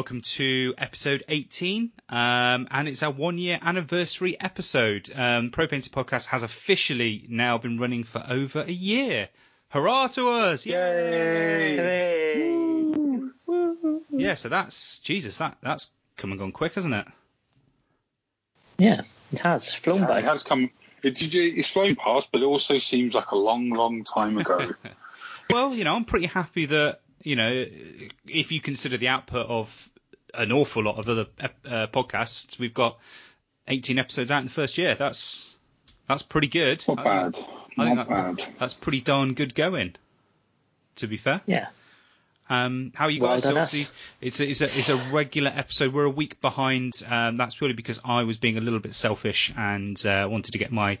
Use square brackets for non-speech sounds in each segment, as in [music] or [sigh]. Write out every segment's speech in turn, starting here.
welcome to episode 18, um, and it's our one year anniversary episode. Um, Pro Painter Podcast has officially now been running for over a year. Hurrah to us! Yay! Yeah, so that's Jesus. That that's come and gone quick, hasn't it? Yeah, it has flown Yeah, by. it has come. It, it's flown past, but it also seems like a long, long time ago. [laughs] Well, you know, I'm pretty happy that you know, if you consider the output of an awful lot of other uh, podcasts, we've got 18 episodes out in the first year. That's that's pretty good. Not I bad. think- I think Not that- bad. That's pretty darn good going. To be fair. Yeah, Um, how are you Well guys? done So us. obviously, it's a, it's a it's a regular episode. We're a week behind. Um, that's purely because I was being a little bit selfish and uh, wanted to get my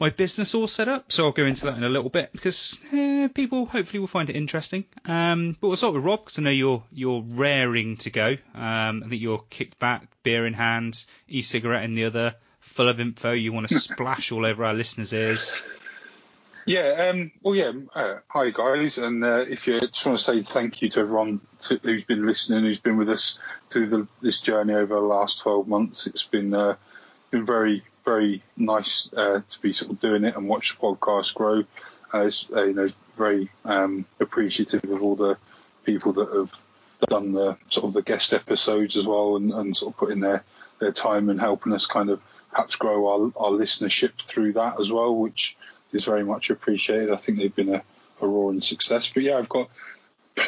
my business all set up. So I'll go into that in a little bit because eh, people hopefully will find it interesting. Um, but we'll start with Rob because I know you're you're raring to go. Um, I think you're kicked back, beer in hand, e-cigarette in the other, full of info. You want to [laughs] splash all over our listeners' ears. Yeah. Um, well, yeah. Uh, hi guys, and uh, if you just want to say thank you to everyone to, who's been listening, who's been with us through the, this journey over the last 12 months. It's been uh, been very, very nice uh, to be sort of doing it and watch the podcast grow. Uh, it's, uh, you know, very um, appreciative of all the people that have done the sort of the guest episodes as well, and, and sort of putting their their time and helping us kind of perhaps grow our, our listenership through that as well, which is very much appreciated. I think they've been a, a roaring success. But yeah, I've got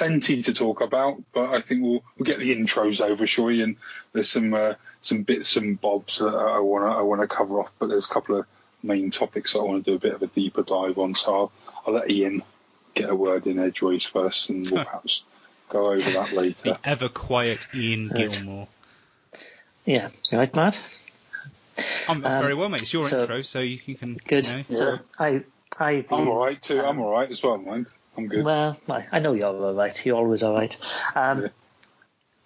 plenty to talk about, but I think we'll we'll get the intros over, shall we? And there's some uh, some bits and bobs that I want to I want to cover off, but there's a couple of main topics that I want to do a bit of a deeper dive on. So I'll, I'll let Ian get a word in edgeways first, and we'll [laughs] perhaps go over that later. The ever quiet Ian Gilmore. yeah. You right, Matt? I'm Um, very well, mate. It's your so- intro, so you, you can. Good. You know, So I, I've been, I'm all right too. I'm um, all right as well, mind. I'm good. Well, I, I know you're all right. You're always all right. Um, Yeah.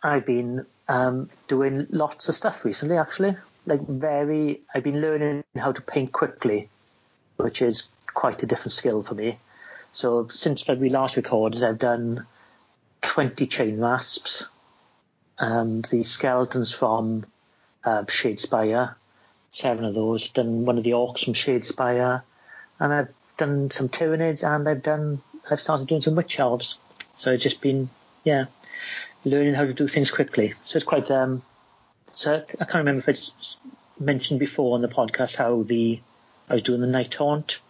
I've been um, doing lots of stuff recently, actually. Like very, I've been learning how to paint quickly, which is quite a different skill for me. So since that we last recorded, I've done 20 chain rasps, um, the skeletons from uh, Shadespire, seven of those. Done one of the orcs from Shadespire, and I've done some Tyranids, and I've done I've started doing some witch elves. So I've just been yeah learning how to do things quickly. So it's quite um. So I can't remember if I mentioned before on the podcast how the I was doing the night haunt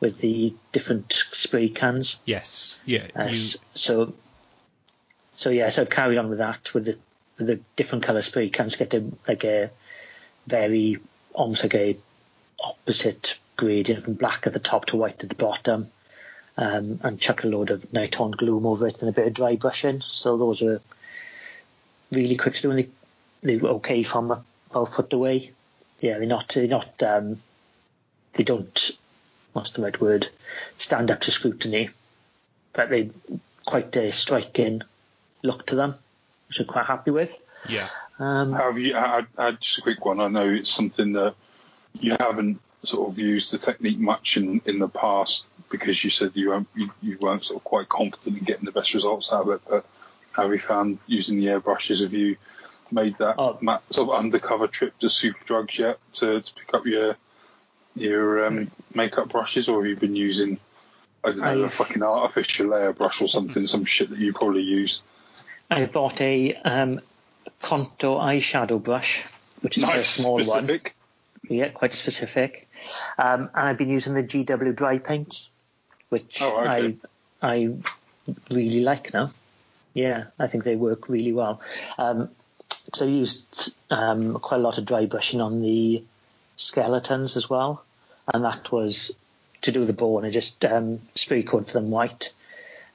with the different spray cans. Yes. Yeah. Uh, you, so, so yeah, so I've carried on with that with the with the different colour spray cans, get a, like a very almost like a opposite gradient from black at the top to white at the bottom, um, and chuck a load of Nighthaunt gloom over it and a bit of dry brushing. So those are really quick to do, and they they were okay from about foot away. Yeah, they're not they're not um, they don't what's the right word stand up to scrutiny but they quite a striking look to them, which I'm quite happy with. yeah. Um, have you? I, I, just a quick one. I know it's something that you haven't sort of used the technique much in, in the past because you said you, weren't- you you weren't sort of quite confident in getting the best results out of it. But have you found using the airbrushes? Have you made that Oh. sort of undercover trip to Super Drugs yet to, to pick up your your um, makeup brushes, or have you been using I don't know a I've- fucking artificial layer brush or something, some shit that you probably use? I bought a um, Contour eyeshadow brush, which is quite a Nice, small one. Yeah, quite specific. Um, and I've been using the GW dry paint, which Oh, okay. I I really like now. Yeah, I think they work really well. Um, so I used um, quite a lot of dry brushing on the skeletons as well, and that was to do the bone. I just um, spray coated them white,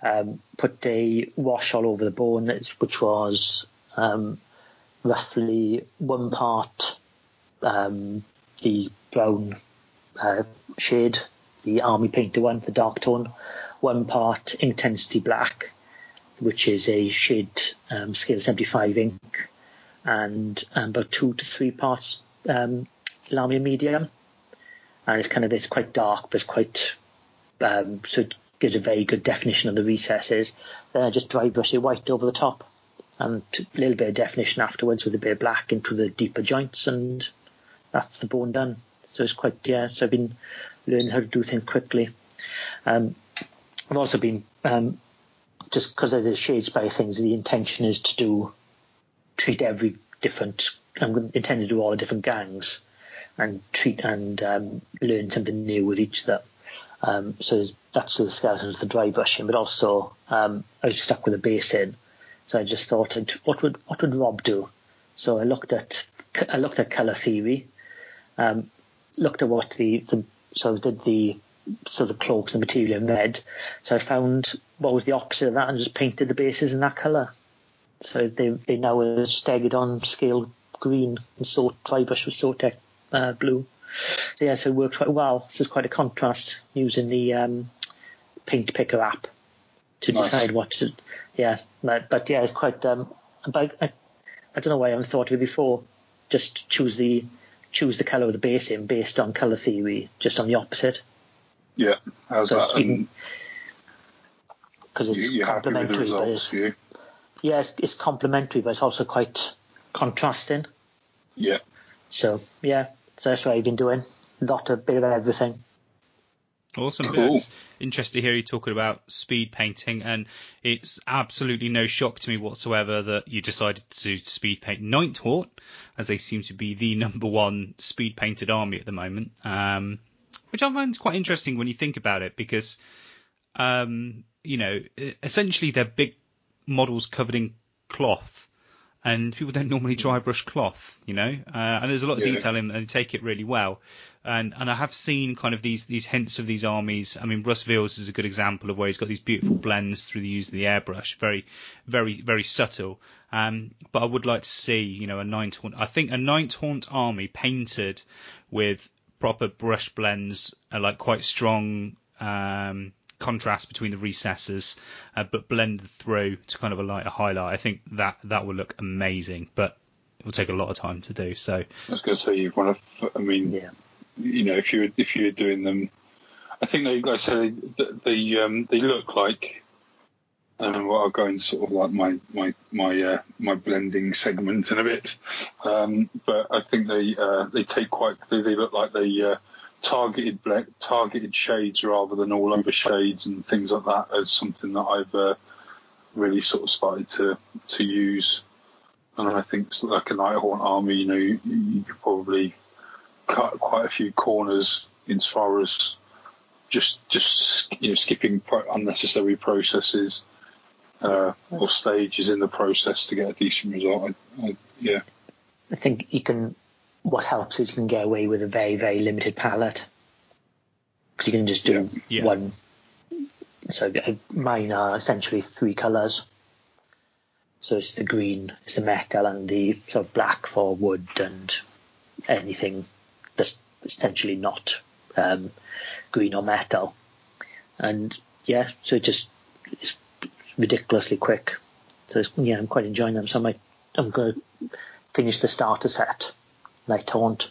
um, put a wash all over the bone, which was um, roughly one part um, the brown uh, shade, the army painter one, the dark tone, one part Inktensity black, which is a shade um, scale 75 ink, and um, about two to three parts um, Lahmian medium. And it's kind of it's quite dark, but it's quite um, so it gives a very good definition of the recesses. Then I just dry brush it white over the top, and a little bit of definition afterwards with a bit of black into the deeper joints, and that's the bone done. So it's quite yeah. So I've been learning how to do things quickly. Um, I've also been um, just because of the Shadespire things. The intention is to do treat every different. I'm intending to do all the different gangs and treat and um, learn something new with each of them. Um, so that's the skeleton of the dry brushing, but also um, I was stuck with a base in, so I just thought, what would what would Rob do? So I looked at I looked at color theory, um, looked at what the, the so did the sort of cloaks and material in red. So I found what was the opposite of that and just painted the bases in that color. So they they now are staggered on scale green and so dry brush with Sotek uh, blue. So yeah, so it works quite well. So it's quite a contrast using the um, paint picker app to nice. decide what to. Yeah, but, but yeah, it's quite. Um, but I, I don't know why I haven't thought of it before. Just choose the choose the color of the base in based on color theory, just on the opposite. Yeah, how's so that? Because it's complementary. Results, but it's, yeah, it's, it's complementary, but it's also quite contrasting. Yeah. So yeah, so that's what I've been doing. A lot, a bit of everything. Awesome. Cool. Yes. Interesting to hear you talking about speed painting, and it's absolutely no shock to me whatsoever that you decided to speed paint Nighthaunt, as they seem to be the [laughs] number one speed painted army at the moment. Um, which I find quite interesting when you think about it, because um, you know, essentially they're big models covered in cloth, and people don't normally dry brush cloth, you know. Uh, and there's a lot of yeah. detail in, and they take it really well. And and I have seen kind of these these hints of these armies. I mean, Russ Veals is a good example of where he's got these beautiful blends through the use of the airbrush, very very very subtle. Um, but I would like to see, you know, a Nighthaunt. I think a Nighthaunt army painted with proper brush blends, like quite strong. Um, contrast between the recesses, uh, but blended through to kind of a lighter highlight. I think that that will look amazing, but it will take a lot of time to do. So I was going to say you want to. I mean, yeah. you know, if you if you're doing them, I think they, like I said, they they, um, they look like. Um, well, I'll go into sort of like my my my uh, my blending segment in a bit, um, but I think they uh, they take quite they, they look like they uh, targeted black, targeted shades rather than all over shades and things like that as something that I've uh, really sort of started to to use. And I think like a Nighthaunt army, you know, you, you could probably cut quite a few corners as far as just just you know skipping unnecessary processes uh, or stages in the process to get a decent result. I, I, yeah, I think you can what helps is you can get away with a very very limited palette because you can just do yeah. one. So mine are essentially three colours. So it's the green, it's the metal, and the sort of black for wood and anything that's essentially not um, green or metal. And yeah, so it just it's ridiculously quick. So yeah, I'm quite enjoying them. So I might, I'm going to finish the starter set Nighthaunt,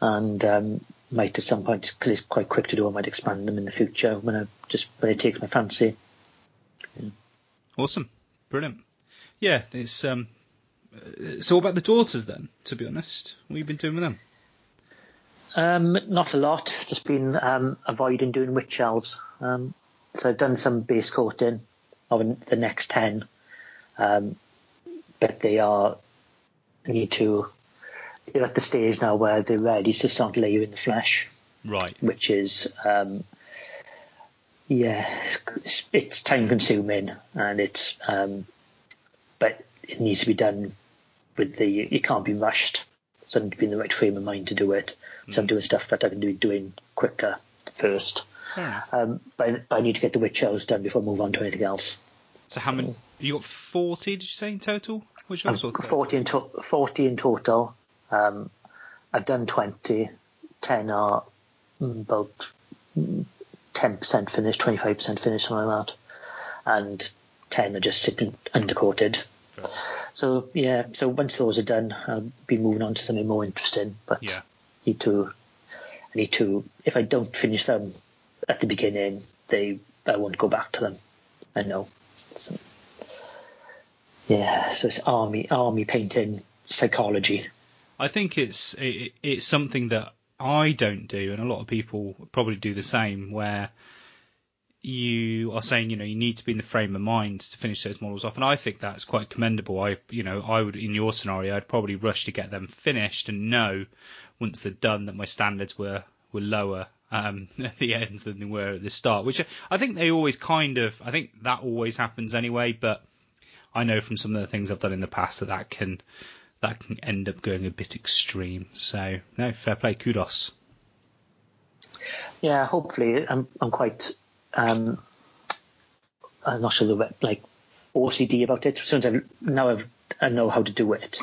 and um, might at some point because it's quite quick to do. I might expand them in the future when I just when it takes my fancy. Yeah. Awesome, brilliant. Yeah, it's um. So about the daughters then? To be honest, what have you been doing with them? Um, not a lot. Just been um, avoiding doing witch elves. Um, so I've done some base coating of the next ten, um, but they are need to they're at the stage now where they're ready to start layering the flesh. Right. Which is, um, yeah, it's, it's, time consuming and it's, um, but it needs to be done with the, it can't be rushed. So I need to be in the right frame of mind to do it. Mm. So I'm hmm. doing stuff that I can do doing quicker first. Um, but, but, I need to get the witch elves done before I move on to anything else. So how many? You got forty? Did you say in total? Which um, forty in to- forty in total. Um, I've done 20, 10 are about 10% finished, 25% finished, something like that. And 10 are just sitting undercoated. So, yeah, so once those are done, I'll be moving on to something more interesting. But yeah. need to, I need to, if I don't finish them at the beginning, they, I won't go back to them. I know. So, Yeah, so it's army army painting psychology. I think it's it, it's something that I don't do, and a lot of people probably do the same, where you are saying, you know, you need to be in the frame of mind to finish those models off, and I think that's quite commendable. I, you know, I would in your scenario, I'd probably rush to get them finished and know once they're done that my standards were were lower um, [laughs] at the end than they were at the start, which I think they always kind of, I think that always happens anyway, but I know from some of the things I've done in the past that that can that can end up going a bit extreme. So no, fair play, kudos. Yeah, hopefully, I'm I'm quite um, I'm not sure the like OCD about it. Since I now I've, I know how to do it,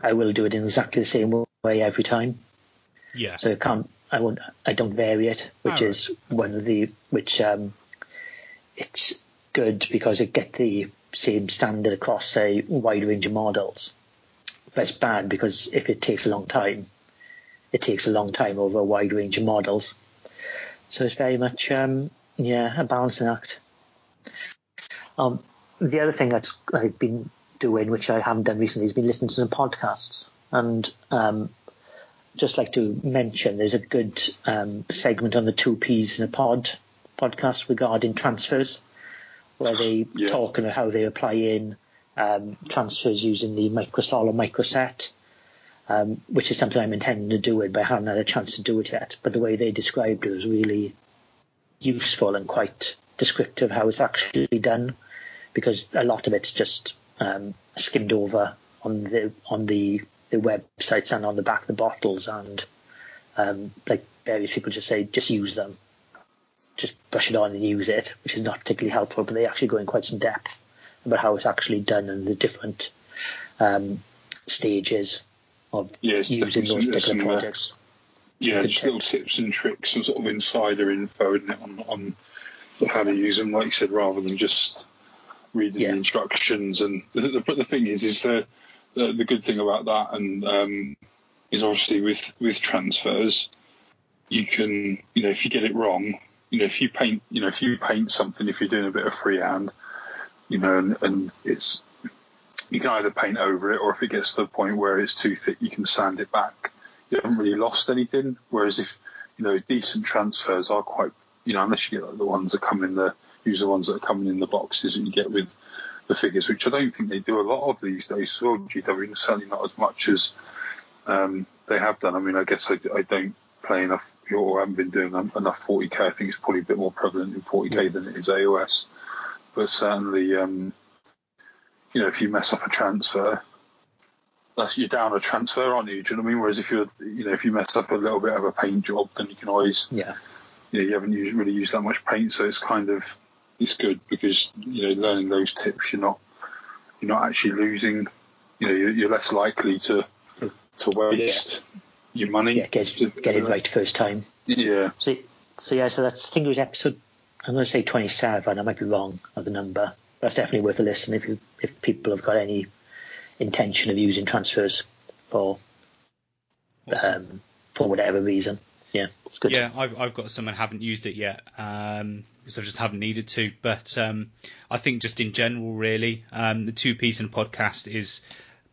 I will do it in exactly the same way every time. Yeah. So I can't. I won't. I don't vary it, which Oh, is one of the which um, it's good because it get the same standard across a wide range of models. But it's bad because if it takes a long time, it takes a long time over a wide range of models. So it's very much um, yeah a balancing act. Um, the other thing that I've been doing, which I haven't done recently, is been listening to some podcasts and um, just like to mention there's a good um, segment on the two P's in a pod podcast regarding transfers, where they Yeah. talk about how they apply in um, transfers using the microsol or microset, um, which is something I'm intending to do it, but I haven't had a chance to do it yet. But the way they described it was really useful and quite descriptive how it's actually done, because a lot of it's just um, skimmed over on the on the the websites and on the back of the bottles, and um, like various people just say just use them, just brush it on and use it, which is not particularly helpful. But they actually go in quite some depth about how it's actually done and the different um, stages of Yeah, using those particular some, uh, projects. Yeah, just little tips and tricks and sort of insider info on, on how to use them, like you said, rather than just reading Yeah. the instructions. And the, the, the thing is, is the, the the good thing about that, and um, is obviously with with transfers, you can, you know, if you get it wrong, you know, if you paint, you know, if you paint something, if you're doing a bit of freehand, you know, and, and it's you can either paint over it, or if it gets to the point where it's too thick, you can sand it back. You haven't really lost anything. Whereas if you know decent transfers are quite, you know, unless you get like the ones that come in the use the ones that are coming in the boxes that you get with the figures, which I don't think they do a lot of these days. Well, GW certainly not as much as um, they have done. I mean, I guess I, I don't play enough or haven't been doing enough 40k. I think it's probably a bit more prevalent in 40k than it is AOS. But certainly, um, you know, if you mess up a transfer, that's you're down a transfer, aren't you? Do you know what I mean? Whereas if you're, you know, if you mess up a little bit of a paint job, then you can always, Yeah, you know, you haven't used, really used that much paint, so it's kind of, it's good because you know, learning those tips, you're not, you're not actually losing, you know, you're, you're less likely to, to waste your money. yeah, get get it right first time. Yeah, So, so yeah, so that's I think it was episode. I'm going to say 27. I might be wrong of the number. That's definitely worth a listen if you if people have got any intention of using transfers for Awesome. um, for whatever reason. Yeah, it's good. Yeah, I've, I've got some and haven't used it yet um, because I just haven't needed to. But um, I think just in general, really, um, the two piece and podcast is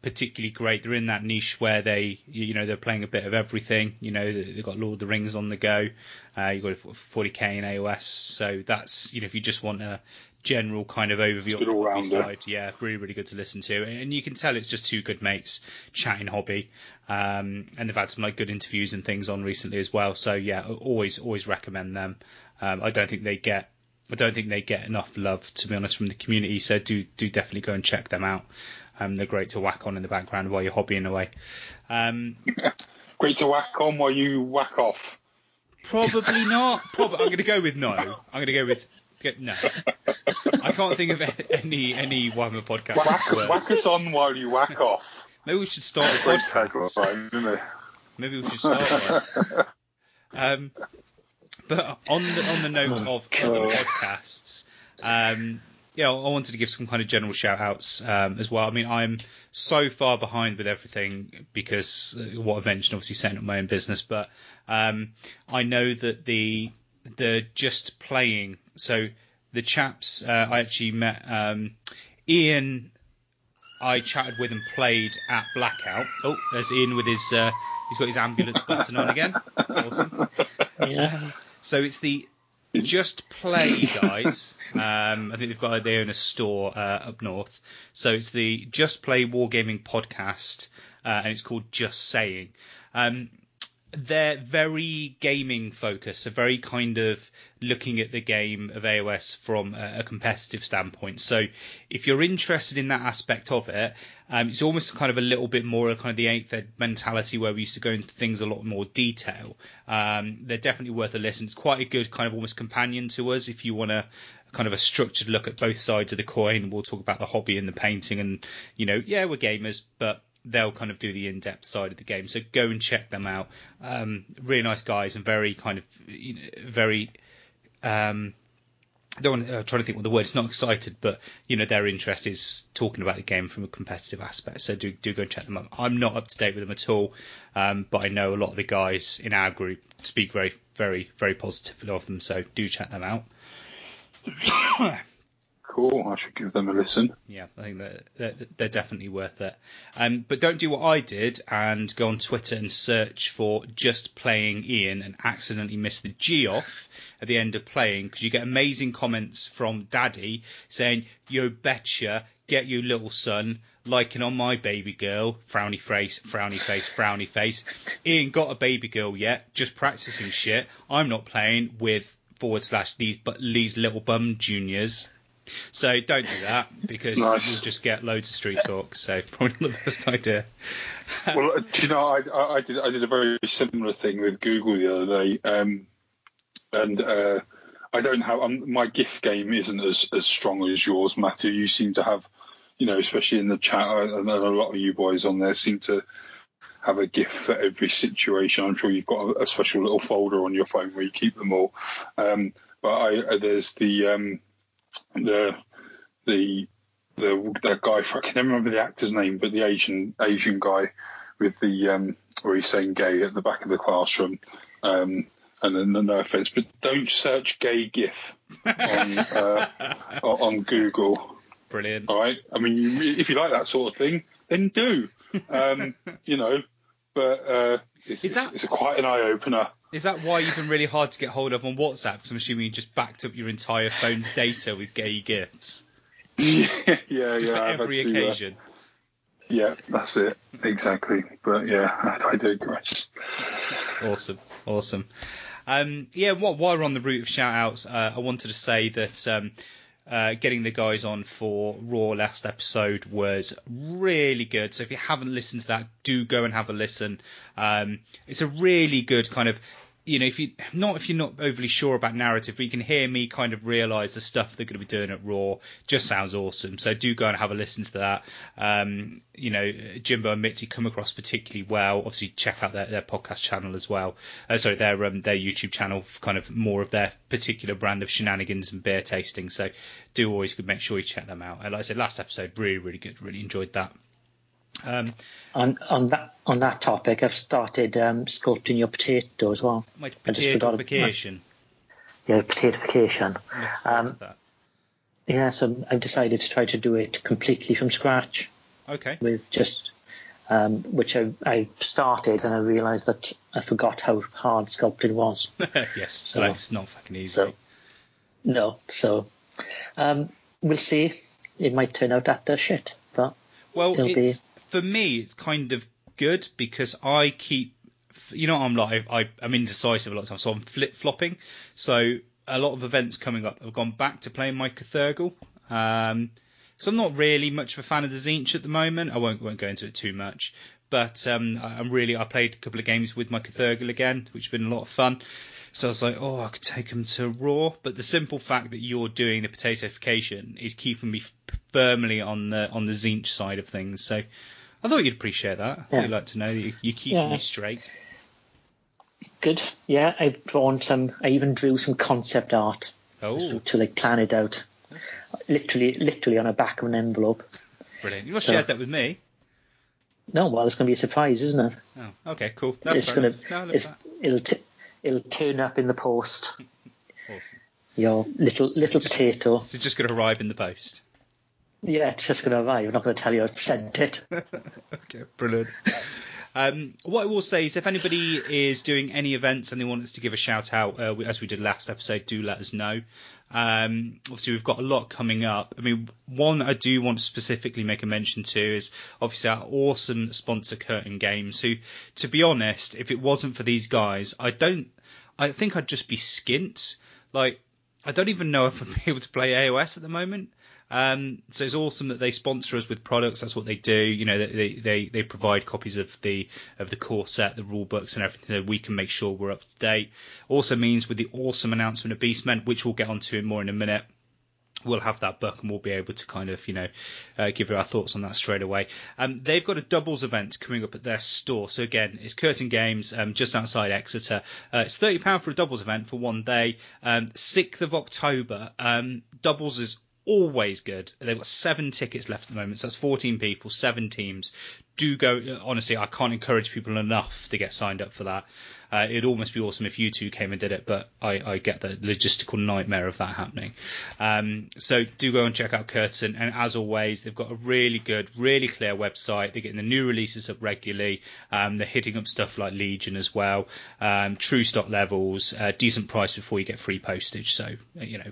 particularly great. They're in that niche where they, you know, they're playing a bit of everything. You know, they've got Lord of the Rings on the go. Uh, you've got 40k in AOS, so that's you know, if you just want a general kind of overview Good the all-rounder. side, yeah, really, really good to listen to. And you can tell it's just two good mates chatting hobby. Um, and they've had some like good interviews and things on recently as well. So yeah, always, always recommend them. Um, I don't think they get, I don't think they get enough love to be honest from the community. So do, do definitely go and check them out. Um, they're great to whack on in the background while you're hobbying away. Um, [laughs] great to whack on while you whack off. Probably [laughs] not. Probably, I'm going to go with no. I'm going to go with no. I can't think of any any Warhammer podcast. Whack, that's whack us on while you whack off. Maybe we should start a Great podcast. tagline, isn't it? Maybe we should start one. Um, but on the on the note of other God. podcasts, um, yeah, I wanted to give some kind of general shout outs um, as well. I mean, I'm so far behind with everything because uh, what I mentioned, obviously setting up my own business, but um, I know that the the just playing. So the chaps, uh, I actually met um, Ian I chatted with and played at Blackout. Oh, there's Ian with his. Uh, he's got his ambulance button on again. [laughs] Awesome. Yeah. So it's the Just Play guys. Um, I think they've got they own a store uh, up north. So it's the Just Play Wargaming podcast, uh, and it's called Just Saying. Um, they're very gaming focused, so very kind of looking at the game of AOS from a, competitive standpoint. So if you're interested in that aspect of it, um, it's almost kind of a little bit more kind of the eighth ed mentality where we used to go into things a lot more detail. Um, they're definitely worth a listen. It's quite a good kind of almost companion to us if you want to kind of a structured look at both sides of the coin. We'll talk about the hobby and the painting, and you know, yeah, we're gamers, but they'll kind of do the in-depth side of the game. So go and check them out. Um, really nice guys and very kind of you know, very. Um, I don't want to, uh, trying to think what the word. It's not excited, but you know their interest is talking about the game from a competitive aspect. So do do go and check them out. I'm not up to date with them at all, um, but I know a lot of the guys in our group speak very very very positively of them. So do check them out. [coughs] [coughs] [coughs] Cool. I should give them a listen. Yeah, I think that they're, they're, definitely worth it. Um, but don't do what I did and go on Twitter and search for just playing Ian and accidentally miss the G off at the end of playing because you get amazing comments from Daddy saying, "Yo betcha, get you little son." Liking on my baby girl, frowny face, frowny face, frowny face. Ian got a baby girl yet, just practicing shit. I'm not playing with forward slash these but these little bum juniors. So don't do that because nice. you'll just get loads of street talk. So probably not the best idea. [laughs] well, do you know, I, I, did I did a very similar thing with Google the other day, um, and uh, I don't have um, my GIF game isn't as as strong as yours, Matthew. You seem to have, you know, especially in the chat, know a lot of you boys on there seem to have a GIF for every situation. I'm sure you've got a, a special little folder on your phone where you keep them all. Um, but I, uh, there's the um, the the the that guy I can never remember the actor's name, but the Asian Asian guy with the um, where he's saying gay at the back of the classroom. Um, and then no offense, but don't search gay GIF on uh, [laughs] on Google. Brilliant. All right. I mean, if you like that sort of thing, then do. Um, [laughs] you know, but uh, it's, is that, it's, it's quite an eye opener. Is that why you've been really hard to get hold of on WhatsApp? Because I'm assuming you just backed up your entire phone's data with gay gifts. yeah, [laughs] yeah, yeah. For every to, uh, occasion. Yeah, that's it exactly. But yeah, I, [laughs] I digress. Awesome, awesome. Um, yeah, while, while we're on the route of shout outs, uh, I wanted to say that um, uh, getting the guys on for Raw last episode was really good. So if you haven't listened to that, do go and have a listen. Um, it's a really good kind of you know, if you not if you're not overly sure about narrative, but you can hear me kind of realise the stuff they're going to be doing at Raw just sounds awesome. So do go and have a listen to that. Um, you know, Jimbo and Mitzi come across particularly well. Obviously, check out their, their podcast channel as well. Uh, sorry, their um, their YouTube channel, kind of more of their particular brand of shenanigans and beer tasting. So do always make sure you check them out. And like I said, last episode really really good. Really enjoyed that. Um, on on that on that topic, I've started um, sculpting your potato as well. My potatoification. Yeah, potatoification. Um, yeah, so I've decided to try to do it completely from scratch. Okay. With just um, which I, I started and I realised that I forgot how hard sculpting was. [laughs] yes, so that's not fucking easy. So, no, so um, we'll see. It might turn out utter shit, but well, it's, be for me, it's kind of good because I keep, you know, I'm like, I, I'm indecisive a lot of times, so I'm flip flopping. So a lot of events coming up, I've gone back to playing my Cthulhu. Um, because I'm not really much of a fan of the Tzeentch at the moment. I won't won't go into it too much, but um, I'm really I played a couple of games with my Cthulhu again, which has been a lot of fun. So I was like, oh, I could take them to Raw, but the simple fact that you're doing the potatoification is keeping me firmly on the on the Tzeentch side of things. So I thought you'd appreciate that. Yeah. I'd like to know that you, you keep yeah. me straight. Good. Yeah, I've drawn some. I even drew some concept art. Oh. To like plan it out. Literally, literally on the back of an envelope. Brilliant. You must so, share that with me. No, well, it's going to be a surprise, isn't it? Oh, okay, cool. That's it's going to. No, it's, it'll t- it'll turn up in the post. [laughs] awesome. Your little little just, potato. It's just going to arrive in the post. Yeah, it's just going to arrive. I'm not going to tell you I've sent it. okay, brilliant. Um, what I will say is, if anybody is doing any events and they want us to give a shout out, uh, as we did last episode, do let us know. Um, obviously, we've got a lot coming up. I mean, one I do want to specifically make a mention to is obviously our awesome sponsor, Curtain Games. Who, to be honest, if it wasn't for these guys, I don't. I think I'd just be skint. Like, I don't even know if I'd be able to play AOS at the moment. Um, so it's awesome that they sponsor us with products. That's what they do. You know, they, they, they provide copies of the of the core set, the rule books, and everything, so we can make sure we're up to date. Also means with the awesome announcement of Beastmen, which we'll get onto in more in a minute. We'll have that book and we'll be able to kind of, you know, uh, give you our thoughts on that straight away. Um, they've got a doubles event coming up at their store. So again, it's Curtain Games, um, just outside Exeter. Uh, it's £30 for a doubles event for one day. Um, 6th of October. Um, doubles is always good. They've got seven tickets left at the moment, so that's 14 people, seven teams. Do go. Honestly, I can't encourage people enough to get signed up for that. Uh, it'd almost be awesome if you two came and did it, but I, I get the logistical nightmare of that happening. Um, so do go and check out Curtain, and as always, they've got a really good, really clear website. They're getting the new releases up regularly. Um, they're hitting up stuff like Legion as well, um, true stock levels, uh, decent price before you get free postage. So you know,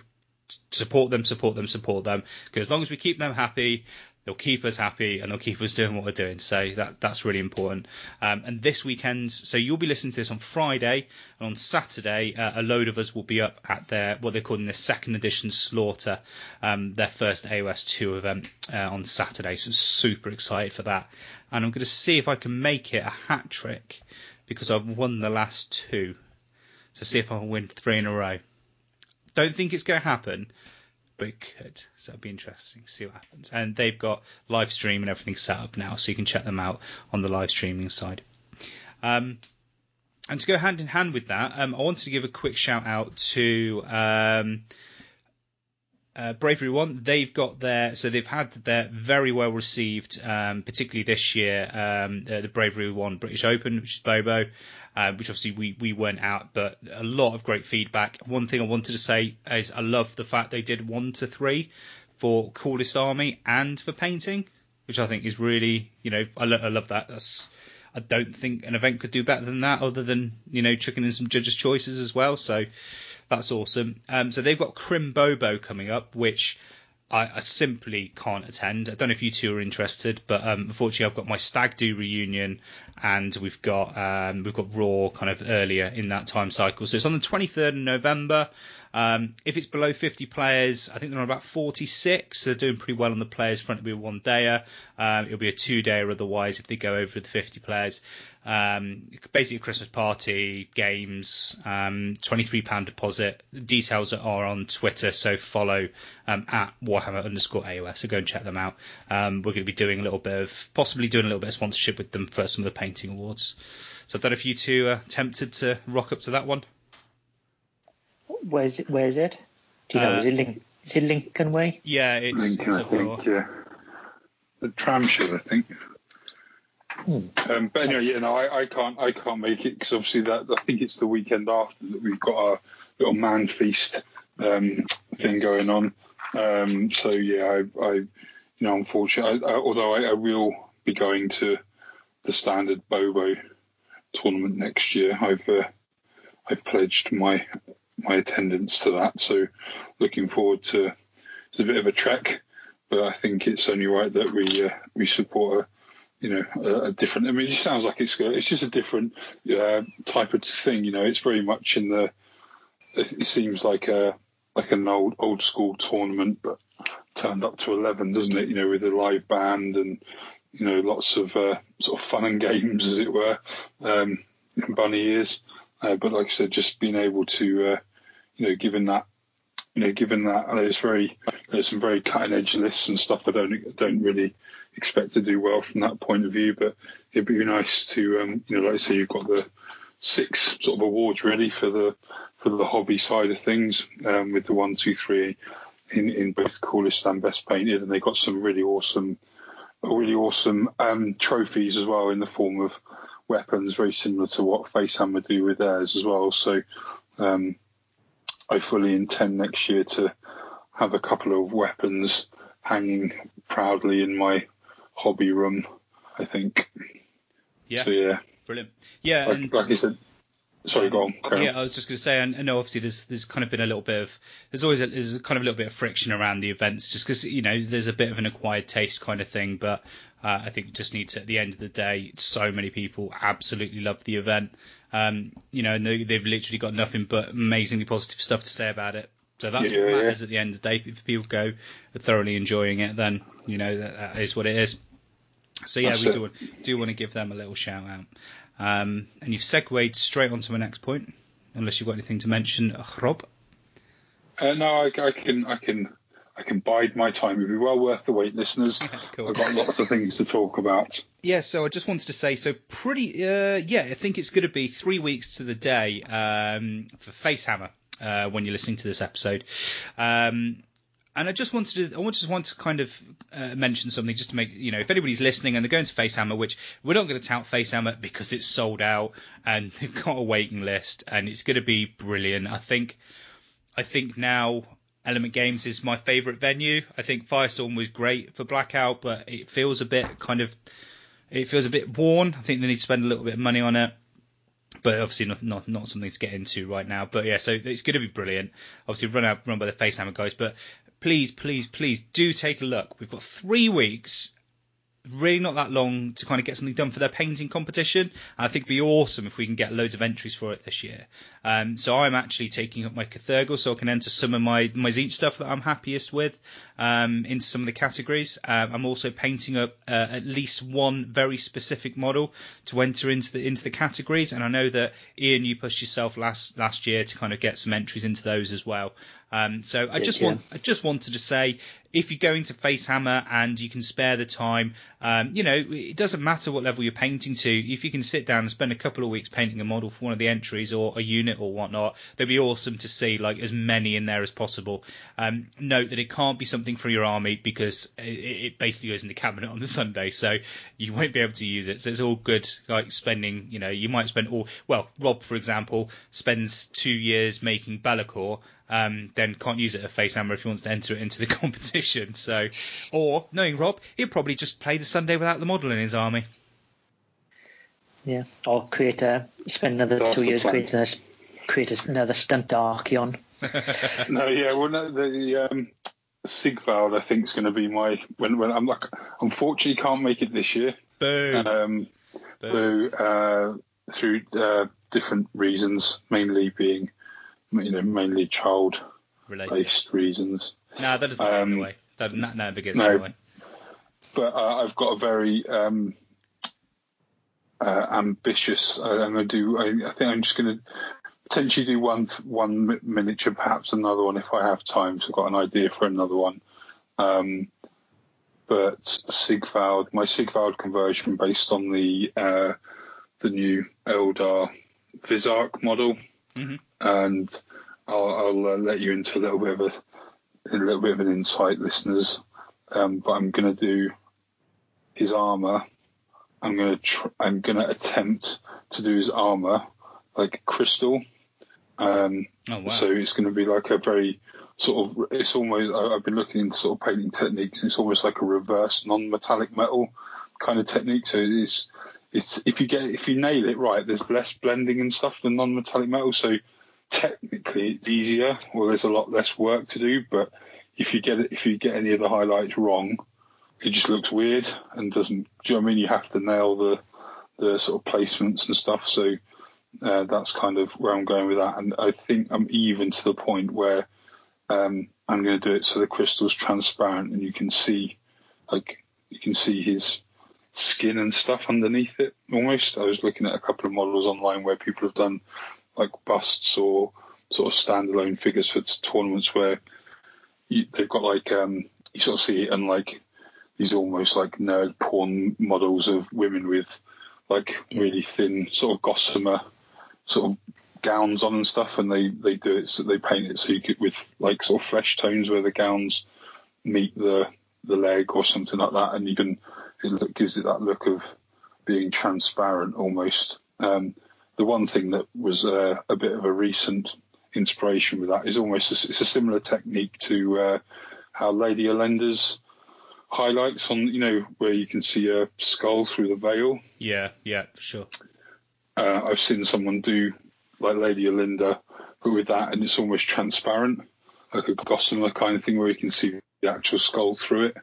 support them, support them, support them. Because as long as we keep them happy, they'll keep us happy and they'll keep us doing what we're doing. So that that's really important. Um, and this weekend, so you'll be listening to this on Friday, and on Saturday, uh, a load of us will be up at their what they're calling the second edition Slaughter, um, their first AOS two event uh, on Saturday. So super excited for that. And I'm going to see if I can make it a hat trick because I've won the last two. So see if I can win three in a row. Don't think it's going to happen, but it could. So it'll be interesting to see what happens. And they've got live stream and everything set up now, so you can check them out on the live streaming side. Um, and to go hand in hand with that, um, I wanted to give a quick shout out to um, uh, Bravery One. They've got their so they've had their very well received, um, particularly this year, um, uh, the Bravery One British Open, which is Bobo uh, which obviously we, we weren't out, but a lot of great feedback. One thing I wanted to say is I love the fact they did one to three for coolest army and for painting, which I think is really, you know, I, lo- I love that. That's I don't think an event could do better than that, other than you know chucking in some judges' choices as well. So that's awesome. Um, so they've got Crim Bobo coming up, which I, I, simply can't attend. I don't know if you two are interested, but um, unfortunately, I've got my Stag Do reunion, and we've got um, we've got Raw kind of earlier in that time cycle. So it's on the 23rd of November. Um, if it's below 50 players, I think they're on about 46. So they're doing pretty well on the players front. It'll be a one dayer. Um, it'll be a two dayer otherwise if they go over the 50 players. Um, basically, a Christmas party, games, um, £23 deposit. Details are on Twitter, so follow um, at Warhammer underscore AOS. So go and check them out. Um, we're going to be doing a little bit of, possibly doing a little bit of sponsorship with them for some of the painting awards. So I don't know if you two are tempted to rock up to that one. Where's it? Where's it? Do you know? Uh, is it Link, Is it Lincoln Way? Yeah, it's Lincoln, it's I think. Yeah, the tram show, I think. Hmm. Um, but anyway, yeah, no, I, I can't, I can't make it because obviously that I think it's the weekend after that we've got our little man feast um, thing going on. Um, so yeah, I, I, you know, unfortunately, I, although I, I, will be going to the standard Bobo tournament next year, I've uh, I've pledged my my attendance to that. So looking forward to it's a bit of a trek, but I think it's only right that we uh, we support a you know a, a, different. I mean, it sounds like it's it's just a different uh, type of thing. You know, it's very much in the. It seems like a like an old old school tournament, but turned up to eleven, doesn't it? You know, with a live band and you know lots of uh, sort of fun and games, as it were, um, bunny ears. Uh, but like I said, just being able to uh, you know, given that, you know, given that it's very, there's some very cutting edge lists and stuff. I don't don't really expect to do well from that point of view, but it'd be nice to, um, you know, like I say, you've got the six sort of awards ready for the for the hobby side of things, um, with the one, two, three in in both coolest and best painted, and they got some really awesome, really awesome um, trophies as well in the form of weapons, very similar to what Facehammer do with theirs as well. So. Um, I fully intend next year to have a couple of weapons hanging proudly in my hobby room. I think. Yeah. So yeah, Brilliant. Yeah, like, and like I said. Sorry, go on. carry yeah, on. I was just going to say, and, I know obviously there's there's kind of been a little bit of there's always a, there's kind of a little bit of friction around the events, just because you know there's a bit of an acquired taste kind of thing. But uh, I think you just need to at the end of the day, so many people absolutely love the event. Um, you know, and they, they've literally got nothing but amazingly positive stuff to say about it. So that's Yeah, what yeah. matters at the end of the day. If people go thoroughly enjoying it, then you know that, that is what it is. So yeah, That's we it. do want, do want to give them a little shout out. Um, and you've segued straight on to my next point, unless you've got anything to mention, Rob. Uh, no, I, I can, I can, I can bide my time. It'll be well worth the wait, listeners. [laughs] Cool. I've got lots of things to talk about. Yeah, so I just wanted to say, so pretty, uh, yeah, I think it's going to be three weeks to the day um, for Facehammer uh, when you're listening to this episode. Um, and I just wanted to, I just want to kind of uh, mention something just to make, you know, if anybody's listening and they're going to Facehammer, which we're not going to tout Facehammer because it's sold out and [laughs] they've got a waiting list and it's going to be brilliant. I think, I think now Element Games is my favourite venue. I think Firestorm was great for Blackout, but it feels a bit kind of it feels a bit worn. I think they need to spend a little bit of money on it. But obviously not not not something to get into right now. But yeah, so it's going to be brilliant. Obviously run out run by the Facehammer guys, but please, please, please do take a look. We've got three weeks, really not that long to kind of get something done for their painting competition. And I think it'd be awesome if we can get loads of entries for it this year. Um, so I'm actually taking up my Cathurgal so I can enter some of my my Tzeentch stuff that I'm happiest with um, into some of the categories. Um, I'm also painting up uh, at least one very specific model to enter into the into the categories. And I know that Ian, you pushed yourself last last year to kind of get some entries into those as well. Um, so I just want I just wanted to say if you're going to Facehammer and you can spare the time, um, you know, it doesn't matter what level you're painting to. If you can sit down and spend a couple of weeks painting a model for one of the entries or a unit or whatnot, they'd be awesome to see like as many in there as possible. Um, note that it can't be something for your army because it, it basically goes in the cabinet on the Sunday, so you won't be able to use it. So it's all good, like spending, you know, you might spend all, well, Rob, for example, spends two years making Be'lakor, um, then can't use it at Facehammer if he wants to enter it into the [laughs] competition. So, or knowing Rob, he'll probably just play the Sunday without the model in his army. Yeah, or create a spend another That's two the years plan. creating a, create another stunt Archaon. [laughs] No, yeah, well, no, the um, Sigvald, I think, is going to be my when when I'm like, unfortunately, can't make it this year. Boom. Um, Boom. through uh, through uh, different reasons, mainly being, you know, mainly child Related. based reasons. No, that doesn't the Um, way. That, never gets no. the way. but uh, I've got a very um, uh, ambitious. I, I'm gonna do. I, I think I'm just going to potentially do one one miniature, perhaps another one if I have time. So I've got an idea for another one. Um, but Sigvald, my Sigvald conversion based on the uh, the new Eldar Visarch model, Mhm. and I'll, I'll uh, let you into a little bit of a, a little bit of an insight, listeners. Um, but I'm going to do his armor. I'm going to tr- I'm going to attempt to do his armor like crystal. Um, Oh wow. so it's going to be like a very sort of. It's almost. I- I've been looking into sort of painting techniques. And it's almost like a reverse non-metallic metal kind of technique. So it's it's if you get if you nail it right, there's less blending and stuff than non-metallic metal. So technically it's easier, or there's a lot less work to do. But if you get it, if you get any of the highlights wrong, it just looks weird and doesn't. Do you know what I mean? You have to nail the the sort of placements and stuff. So uh, that's kind of where I'm going with that. And I think I'm even to the point where um, I'm going to do it so the crystal's transparent and you can see, like, you can see his skin and stuff underneath it almost. I was looking at a couple of models online where people have done like busts or sort of standalone figures for tournaments where you, they've got like, um, you sort of see it and like these almost like nerd porn models of women with like really thin sort of gossamer sort of gowns on and stuff, and they they do it so they paint it so you could with like sort of flesh tones where the gowns meet the the leg or something like that, and you can it gives it that look of being transparent almost. Um, the one thing that was uh, a bit of a recent inspiration with that is almost a, it's a similar technique to uh, how Lady Olynder's highlights on you know where you can see a skull through the veil. Yeah, yeah, for sure. Uh, I've seen someone do like Lady Olynder, but with that, and it's almost transparent, like a gossamer kind of thing, where you can see the actual skull through it.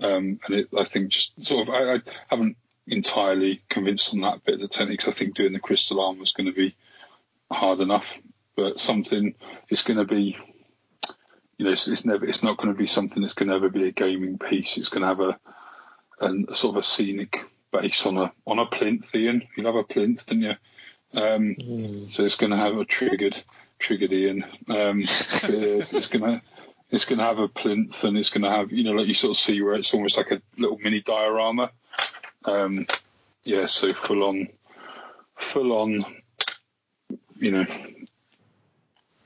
Um, and it, I think, just sort of, I, I, haven't entirely convinced on that bit of the techniques. I think doing the crystal arm was going to be hard enough, but something is going to be, you know, it's, it's never, it's not going to be something that's going to ever be a gaming piece. It's going to have a, a, a sort of a scenic base on a on a plinth. Ian, you'll have a plinth, didn't you? Um, mm. So it's going to have a triggered triggered Ian. Um, [laughs] it's, it's going to it's going to have a plinth and it's going to have you know like you sort of see where it's almost like a little mini diorama. Um, yeah, so full on, full on, you know,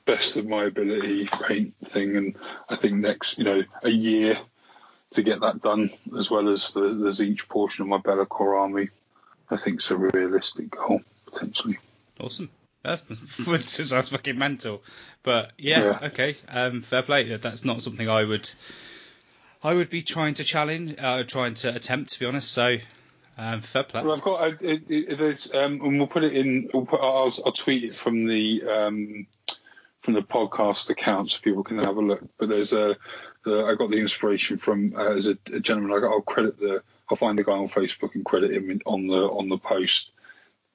best of my ability paint thing, and I think next you know a year to get that done as well as the, the portion of my Be'lakor army. I think it's a realistic goal potentially. Awesome. [laughs] That sounds fucking mental, but yeah, yeah. okay, um, fair play. That's not something I would, I would be trying to challenge, uh, trying to attempt, to be honest. So, um, fair play. Well, I've got, uh, it, it, there's, um, and we'll put it in. We'll put, I'll, I'll tweet it from the um, from the podcast account so people can have a look. But there's a, the, I got the inspiration from uh, as a, a gentleman. I will credit the, I'll find the guy on Facebook and credit him on the on the post.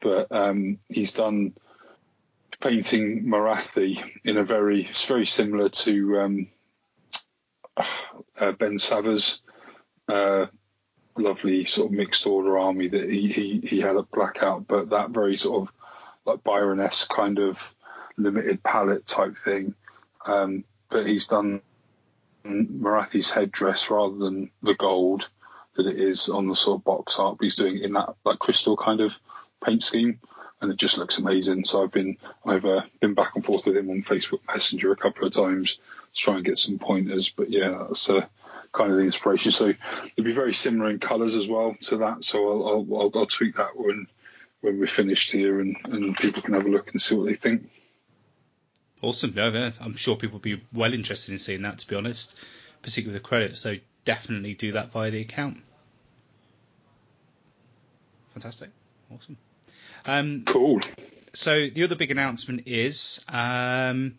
But um, he's done painting Morathi in a very it's very similar to um, uh, Ben Savva's uh, lovely sort of mixed order army that he, he, he had at Blackout, but that very sort of like Byron-esque kind of limited palette type thing. Um, but he's done Morathi's headdress rather than the gold that it is on the sort of box art. But he's doing it in that like crystal kind of paint scheme and it just looks amazing. So I've been I've uh, been back and forth with him on Facebook Messenger a couple of times to try and get some pointers. But yeah, that's uh, kind of the inspiration. So it'll be very similar in colours as well to that. So I'll I'll, I'll, I'll tweak that when when we're finished here, and, and people can have a look and see what they think. Awesome. Yeah, I'm sure people will be well interested in seeing that. To be honest, particularly with the credit. So definitely do that via the account. Fantastic. Awesome. Um, cool. So the other big announcement is um,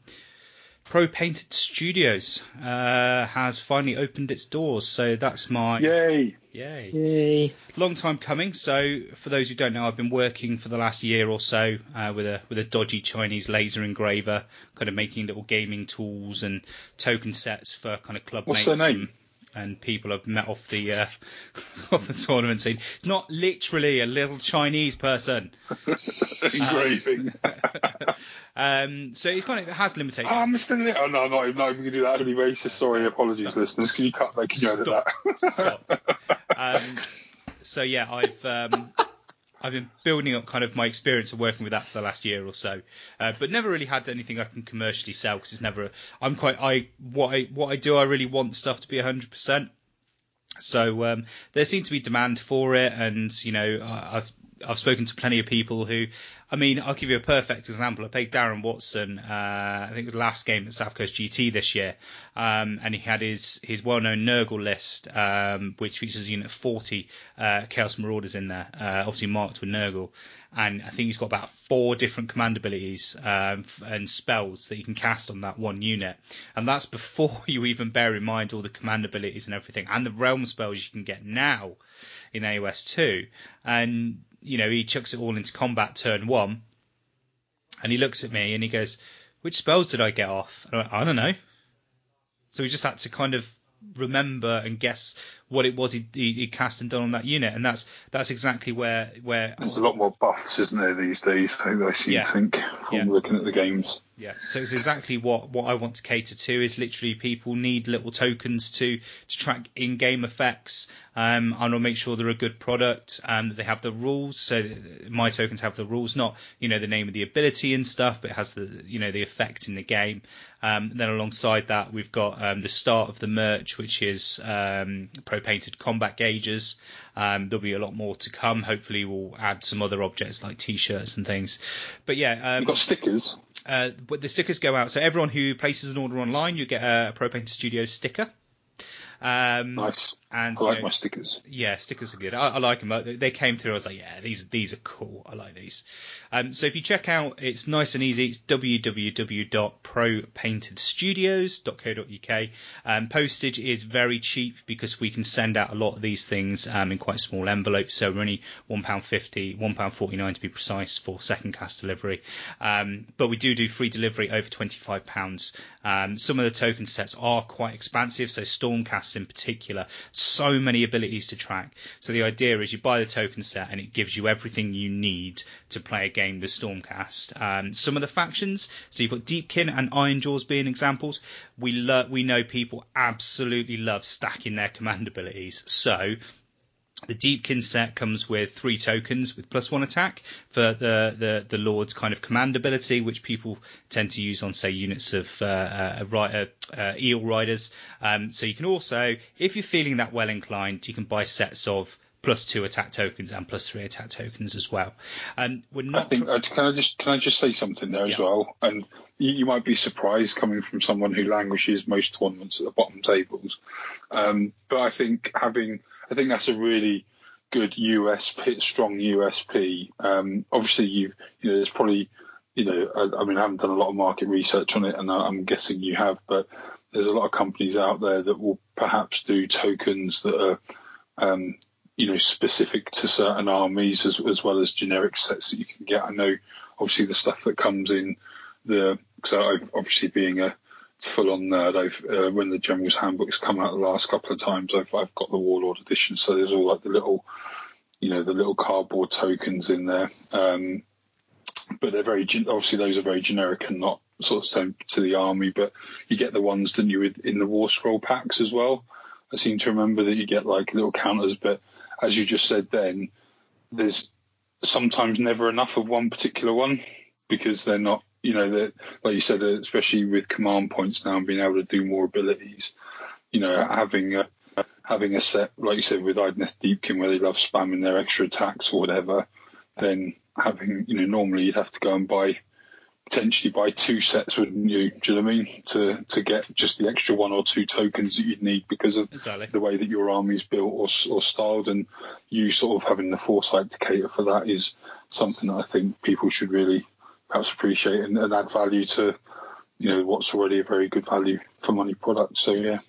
Pro Painted Studios uh, has finally opened its doors. So that's my yay, yay, yay! Long time coming. So for those who don't know, I've been working for the last year or so uh, with a with a dodgy Chinese laser engraver, kind of making little gaming tools and token sets for kind of club What's mates. Their name? And people have met off the uh, [laughs] off the tournament scene. It's not literally a little Chinese person [laughs] engraving. [laughs] um, so it kind of has limitations. Oh, Mr. Li- oh no, not even, not even going to do that racist. Sorry, apologies, Stop. listeners. Can you cut that? Can you edit that? Stop. Um, so yeah, I've um, I've been building up kind of my experience of working with that for the last year or so, uh, but never really had anything I can commercially sell because it's never. I'm quite I what I what I do. I really want stuff to be 100. percent So um, there seems to be demand for it, and you know I've I've spoken to plenty of people who I mean, I'll give you a perfect example. I played Darren Watson, uh, I think it was the last game at South Coast GT this year, um, and he had his, his well-known Nurgle list, um, which features Unit 40 uh, Chaos Marauders in there, uh, obviously marked with Nurgle. And I think he's got about four different command abilities um, and spells that you can cast on that one unit. And that's before [laughs] you even bear in mind all the command abilities and everything, and the realm spells you can get now in AOS 2. And you know, he chucks it all into combat turn one, and he looks at me and he goes, "Which spells did I get off?" I, went, I don't know. So we just had to kind of remember and guess what it was he, he, he, cast and done on that unit, and that's that's exactly where where there's a lot more buffs, isn't there, these days? I seem yeah. to think from yeah. looking at the games. Yeah, so it's exactly what, what I want to cater to. Is literally people need little tokens to to track in-game effects. Um, I want to make sure they're a good product and that they have the rules. So my tokens have the rules, not you know the name of the ability and stuff, but it has the you know the effect in the game. Um, then alongside that, we've got um, the start of the merch, which is um, painted combat gauges. Um, there'll be a lot more to come. Hopefully, we'll add some other objects like t-shirts and things. But yeah, um, we've got stickers. Uh, but the stickers go out. So everyone who places an order online, you get a Pro Painted Studio sticker. Um, nice. And I like you know, my stickers. yeah, stickers are good. I, I like them. They- They came through. I was like, yeah, these these are cool. I like these. Um, so if you check out, it's nice and easy. It's www.propaintedstudios.co.uk. Um, postage is very cheap because we can send out a lot of these things um, in quite small envelopes. So we're only one pound fifty, one pound forty nine to be precise for second cast delivery. Um, but we do do free delivery over twenty five pounds. Um, some of the token sets are quite expansive. So Stormcast in particular, so many abilities to track. So the idea is you buy the token set and it gives you everything you need to play a game with Stormcast. Um, some of the factions, so you've got Deepkin and Ironjaws being examples. We lo- we know people absolutely love stacking their command abilities. So the Deepkin set comes with three tokens with plus one attack for the, the, the Lord's kind of command ability, which people tend to use on, say, units of uh, uh, uh, uh, eel riders. Um, so you can also, if you're feeling that well inclined, you can buy sets of plus two attack tokens and plus three attack tokens as well. Um, we're I think uh, can I just can I just say something there as well? And you, you might be surprised coming from someone who languishes most tournaments at the bottom tables, um, but I think having I think that's a really good USP, strong USP. Um, obviously, you you know there's probably you know I, I mean I haven't done a lot of market research on it, and I'm guessing you have, but there's a lot of companies out there that will perhaps do tokens that are um, you know, specific to certain armies as, as well as generic sets that you can get. I know, obviously, the stuff that comes in the. So I've obviously being a full-on nerd. I've uh, when the General's Handbooks come out the last couple of times, I've I've got the Warlord edition. So there's all like the little, you know, the little cardboard tokens in there. Um, but they're very obviously those are very generic and not sort of sent to the army. But you get the ones, didn't you, in the War Scroll packs as well. I seem to remember that you get like little counters, but as you just said then, there's sometimes never enough of one particular one because they're not, you know, they're, like you said, especially with command points now and being able to do more abilities, you know, having a, having a set, like you said, with Idoneth Deepkin where they love spamming their extra attacks or whatever, then having, you know, normally you'd have to go and buy potentially buy two sets, wouldn't you? Do you know what I mean? To to get just the extra one or two tokens that you'd need because of Exactly. the way that your army's built or, or styled, and you sort of having the foresight to cater for that is something that I think people should really perhaps appreciate and, and add value to, you know, what's already a very good value for money product. So yeah,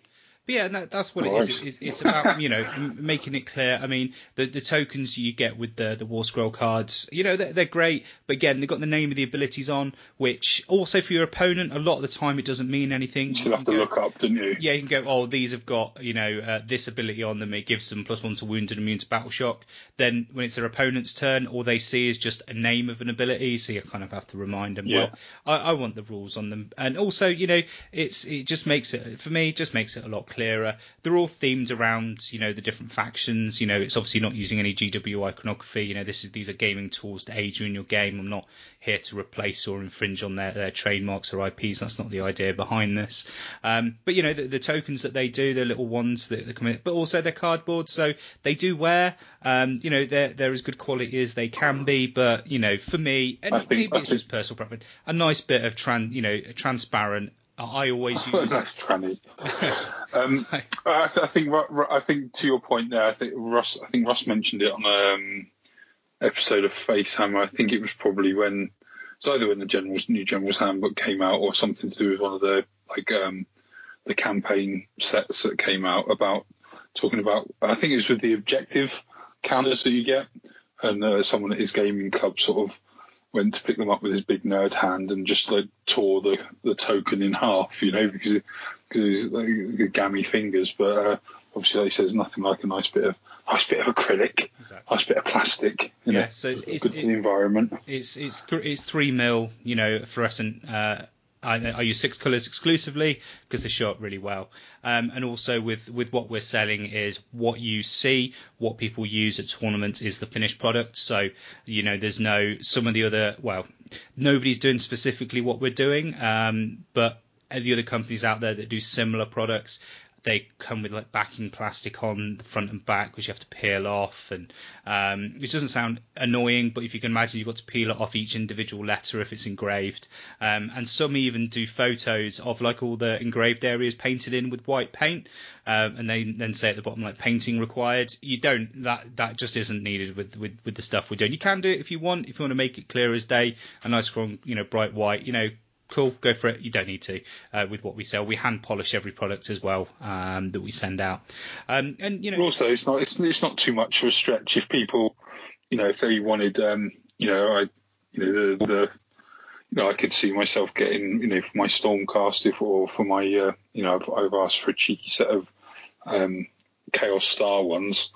But yeah, that, that's what it is. It, it's- it's about you know making it clear. I mean, the the tokens you get with the the War Scroll cards, you know, they're, they're great. But again, they've got the name of the abilities on, which also for your opponent, a lot of the time it doesn't mean anything. you still have to go- look up, didn't you? Yeah, you can go. Oh, these have got you know uh, this ability on them. It gives them plus one to wound and immune to battle shock. Then when it's their opponent's turn, all they see is just a name of an ability, so you kind of have to remind them. Yeah. Well, I, I want the rules on them, and also you know it's it just makes it for me it just makes it a lot clearer. They're all themed around you know the different factions. You know it's obviously not using any GW iconography. You know this is these are gaming tools to aid you in your game. I'm not here to replace or infringe on their, their trademarks or IPs. That's not the idea behind this. Um, but you know the, the tokens that they do, they're little ones that, that come in, but also they're cardboard, so they do wear. Um, you know they're they're as good quality as they can be, but you know for me, and think- maybe it's just personal preference, a nice bit of tran, you know, transparent. I always [laughs] use. That's tranny. [laughs] um, I, th- I think I think to your point there, I think Russ I think Russ mentioned it on um episode of Facehammer. I think it was probably when it's either when the general's new general's handbook came out or something to do with one of the like um the campaign sets that came out about talking about. I think it was with the objective counters that you get, and uh, someone at his gaming club sort of went to pick them up with his big nerd hand and just like tore the, the token in half, you know, because because he's like gammy fingers. But uh, obviously, like he says, nothing like a nice bit of nice bit of acrylic, Exactly. nice bit of plastic. You Yeah, know, so it's- good it's- for the environment. It's it's th- it's three mil, you know, fluorescent. Uh, I, I use six colours exclusively because they show up really well. Um, and also with with what we're selling is what you see, what people use at tournaments is the finished product. So you know, there's no some of the other well, nobody's doing specifically what we're doing, um, but the other companies out there that do similar products they come with like backing plastic on the front and back, which you have to peel off, and um, which doesn't sound annoying, but if you can imagine, you've got to peel it off each individual letter if it's engraved. Um, and some even do photos of like all the engraved areas painted in with white paint, um, and they then say at the bottom like painting required. You don't that that just isn't needed with with with the stuff we're doing. You can do it if you want, if you want to make it clear as day, a nice strong, you know, bright white, you know cool, go for it. You don't need to uh, with what we sell. We hand polish every product as well um, that we send out. Um, and you know, also it's not it's, it's not too much of a stretch if people, you know, if they wanted, um, you know, I, you know, the, the you know, I could see myself getting, you know, for my Stormcast if or for my, uh, you know, I've, I've, asked for a cheeky set of um, Chaos Star ones.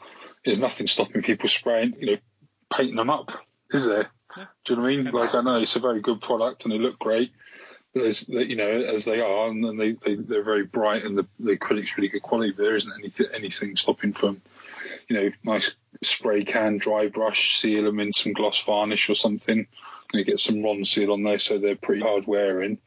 There's nothing stopping people spraying, you know, painting them up, is there? Yeah. Do you know what I mean? Like I know it's a very good product and they look great, as you know as they are, and they, they they're very bright, and the, the acrylic's really good quality. But there isn't anything anything stopping from, you know, nice spray can, dry brush, seal them in some gloss varnish or something. You get some Ronseal on there, so they're pretty hard wearing.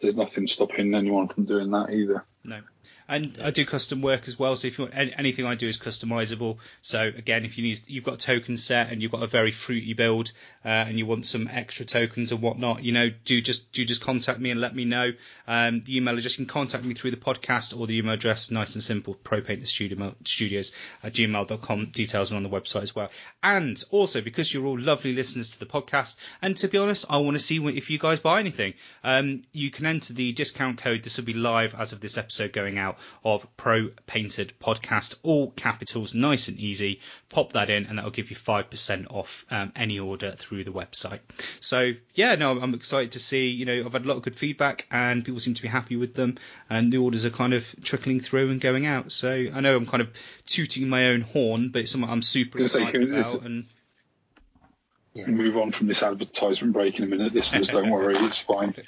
There's nothing stopping anyone from doing that either. No. And I do custom work as well. So if you want anything I do is customizable. So again, if you need, you've got a token set and you've got a very fruity build, uh, and you want some extra tokens and whatnot, you know, do just do just contact me and let me know. Um, the email address you can contact me through the podcast or the email address, nice and simple, ProPainted Studios at gmail.com. Details are on the website as well. And also because you're all lovely listeners to the podcast, and to be honest, I want to see if you guys buy anything. Um, you can enter the discount code. This will be live as of this episode going out of Pro Painted Podcast, all capitals, nice and easy. Pop that in, and that will give you 5% off um, any order through the website. So, yeah, no, I'm excited to see. You know, I've had a lot of good feedback, and people seem to be happy with them, and the orders are kind of trickling through and going out. So, I know I'm kind of tooting my own horn, but it's something I'm super excited about. And yeah. move on from this advertisement break in a minute. Listeners, don't worry, it's fine. [laughs]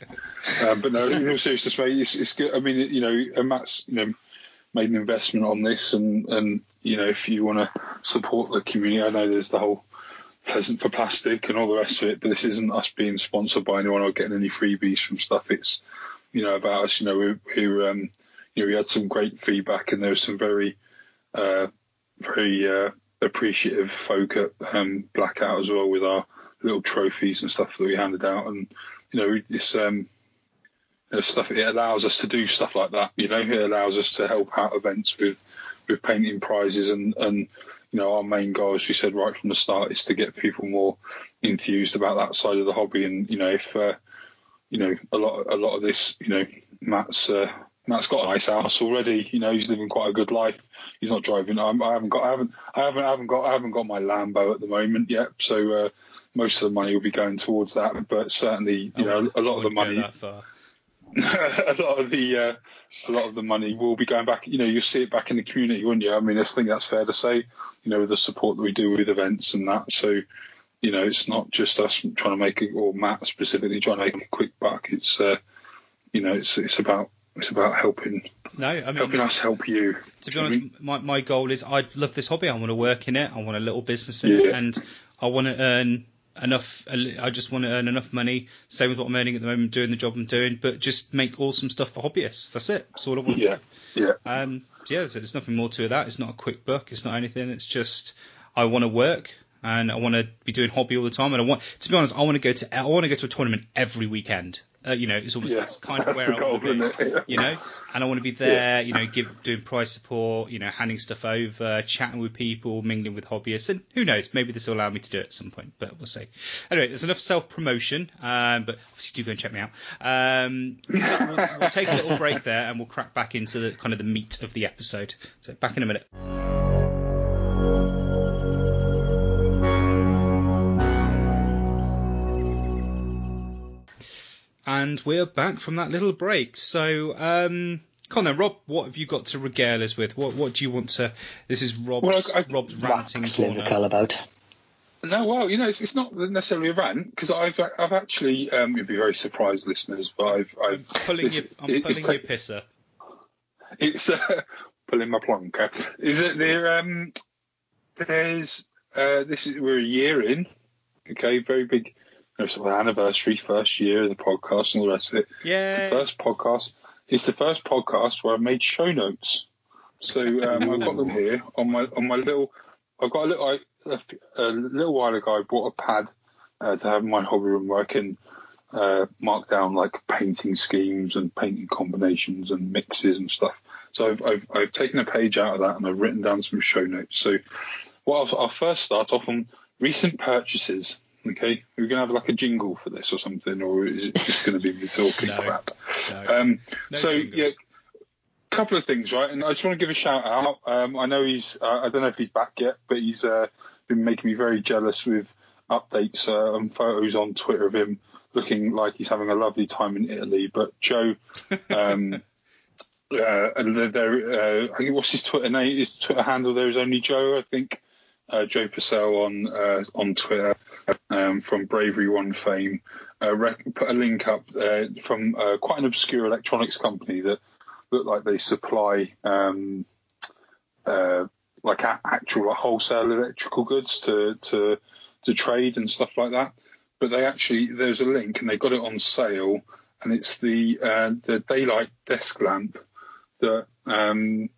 Um, but no, in all seriousness, mate, it's, it's good. I mean, you know, Matt's you know made an investment on this, and and you know, if you want to support the community, I know there's the whole pleasant for plastic and all the rest of it, but this isn't us being sponsored by anyone or getting any freebies from stuff. It's you know about us. You know, we, we um, you know we had some great feedback, and there was some very uh, very uh, appreciative folk at um, Blackout as well with our little trophies and stuff that we handed out, and you know this um, you know, stuff it allows us to do stuff like that. You know, it allows us to help out events with with painting prizes and and you know our main goal, as we said right from the start, is to get people more enthused about that side of the hobby. And you know, if uh, you know a lot a lot of this, you know, Matt's uh, Matt's got a nice house already. You know, he's living quite a good life. He's not driving. I'm, I haven't got. I haven't. I haven't. I haven't got. I haven't got my Lambo at the moment yet. So uh, most of the money will be going towards that. But certainly, you know, a lot of the money. [laughs] a lot of the uh, a lot of the money will be going back. You know, you'll see it back in the community, wouldn't you? I mean, I think that's fair to say. You know, with the support that we do with events and that. So, you know, it's not just us trying to make it, or Matt specifically trying to make a quick buck. It's, uh, you know, it's it's about it's about helping. No, I mean helping us help you. To be honest, I mean? my my goal is I love this hobby. I want to work in it. I want a little business in yeah. it, and I want to earn enough. I just want to earn enough money. Same with what I'm earning at the moment, doing the job I'm doing, but just make awesome stuff for hobbyists. That's it. That's all I want. Yeah, yeah. Um, yeah. So there's nothing more to that. It's not a quick book. It's not anything. It's just I want to work and I want to be doing hobby all the time. And I want, to be honest, I want to go to I want to go to a tournament every weekend. Uh, you know, it's almost yeah, that's kind of where I want to be. Yeah. You know, and I want to be there. Yeah. You know, give doing prize support. You know, handing stuff over, chatting with people, mingling with hobbyists, and who knows, maybe this will allow me to do it at some point. But we'll see. Anyway, there's enough self promotion. Um, but obviously, do go and check me out. Um, we'll, we'll take a little break there, and we'll crack back into the kind of the meat of the episode. So back in a minute. And we're back from that little break. So, um, Connor, Rob, what have you got to regale us with? What What do you want to? This is Rob's well, I, I, Rob's ranting corner. about. No, well, you know, it's, it's not necessarily a rant because I've I've actually um, you'd be very surprised, listeners, but I've I've I'm pulling this, your, I'm it, pulling your pisser. It's uh, [laughs] pulling my plonker. Is it there? Um, there's uh, this is we're a year in. Okay, very big know, sort of anniversary, first year of the podcast and all the rest of it. Yeah. It's the first podcast. It's the first podcast where I made show notes. So um, I've got them here on my on my little. I've got a little I, a, a little while ago. I bought a pad uh, to have in my hobby room where I can uh, mark down like painting schemes and painting combinations and mixes and stuff. So I've, I've, I've taken a page out of that and I've written down some show notes. So well, I'll, I'll first start off on recent purchases. Okay, we're gonna have like a jingle for this or something, or is it just going to be me [laughs] talking no, crap? No. Um, No so jingle. yeah, couple of things, right? And I just want to give a shout out. Um, I know he's, uh, I don't know if he's back yet, but he's uh, been making me very jealous with updates uh, and photos on Twitter of him looking like he's having a lovely time in Italy. But Joe, um, [laughs] uh, and there, uh, I think what's his Twitter name? His Twitter handle there is only Joe, I think. Uh, Joe Purcell on uh, on Twitter um, from Bravery One fame. Uh, rec- put a link up uh, from uh, quite an obscure electronics company that look like they supply um, uh, like a- actual like, wholesale electrical goods to, to to trade and stuff like that. But they actually there's a link and they got it on sale, and it's the uh, the daylight desk lamp that um,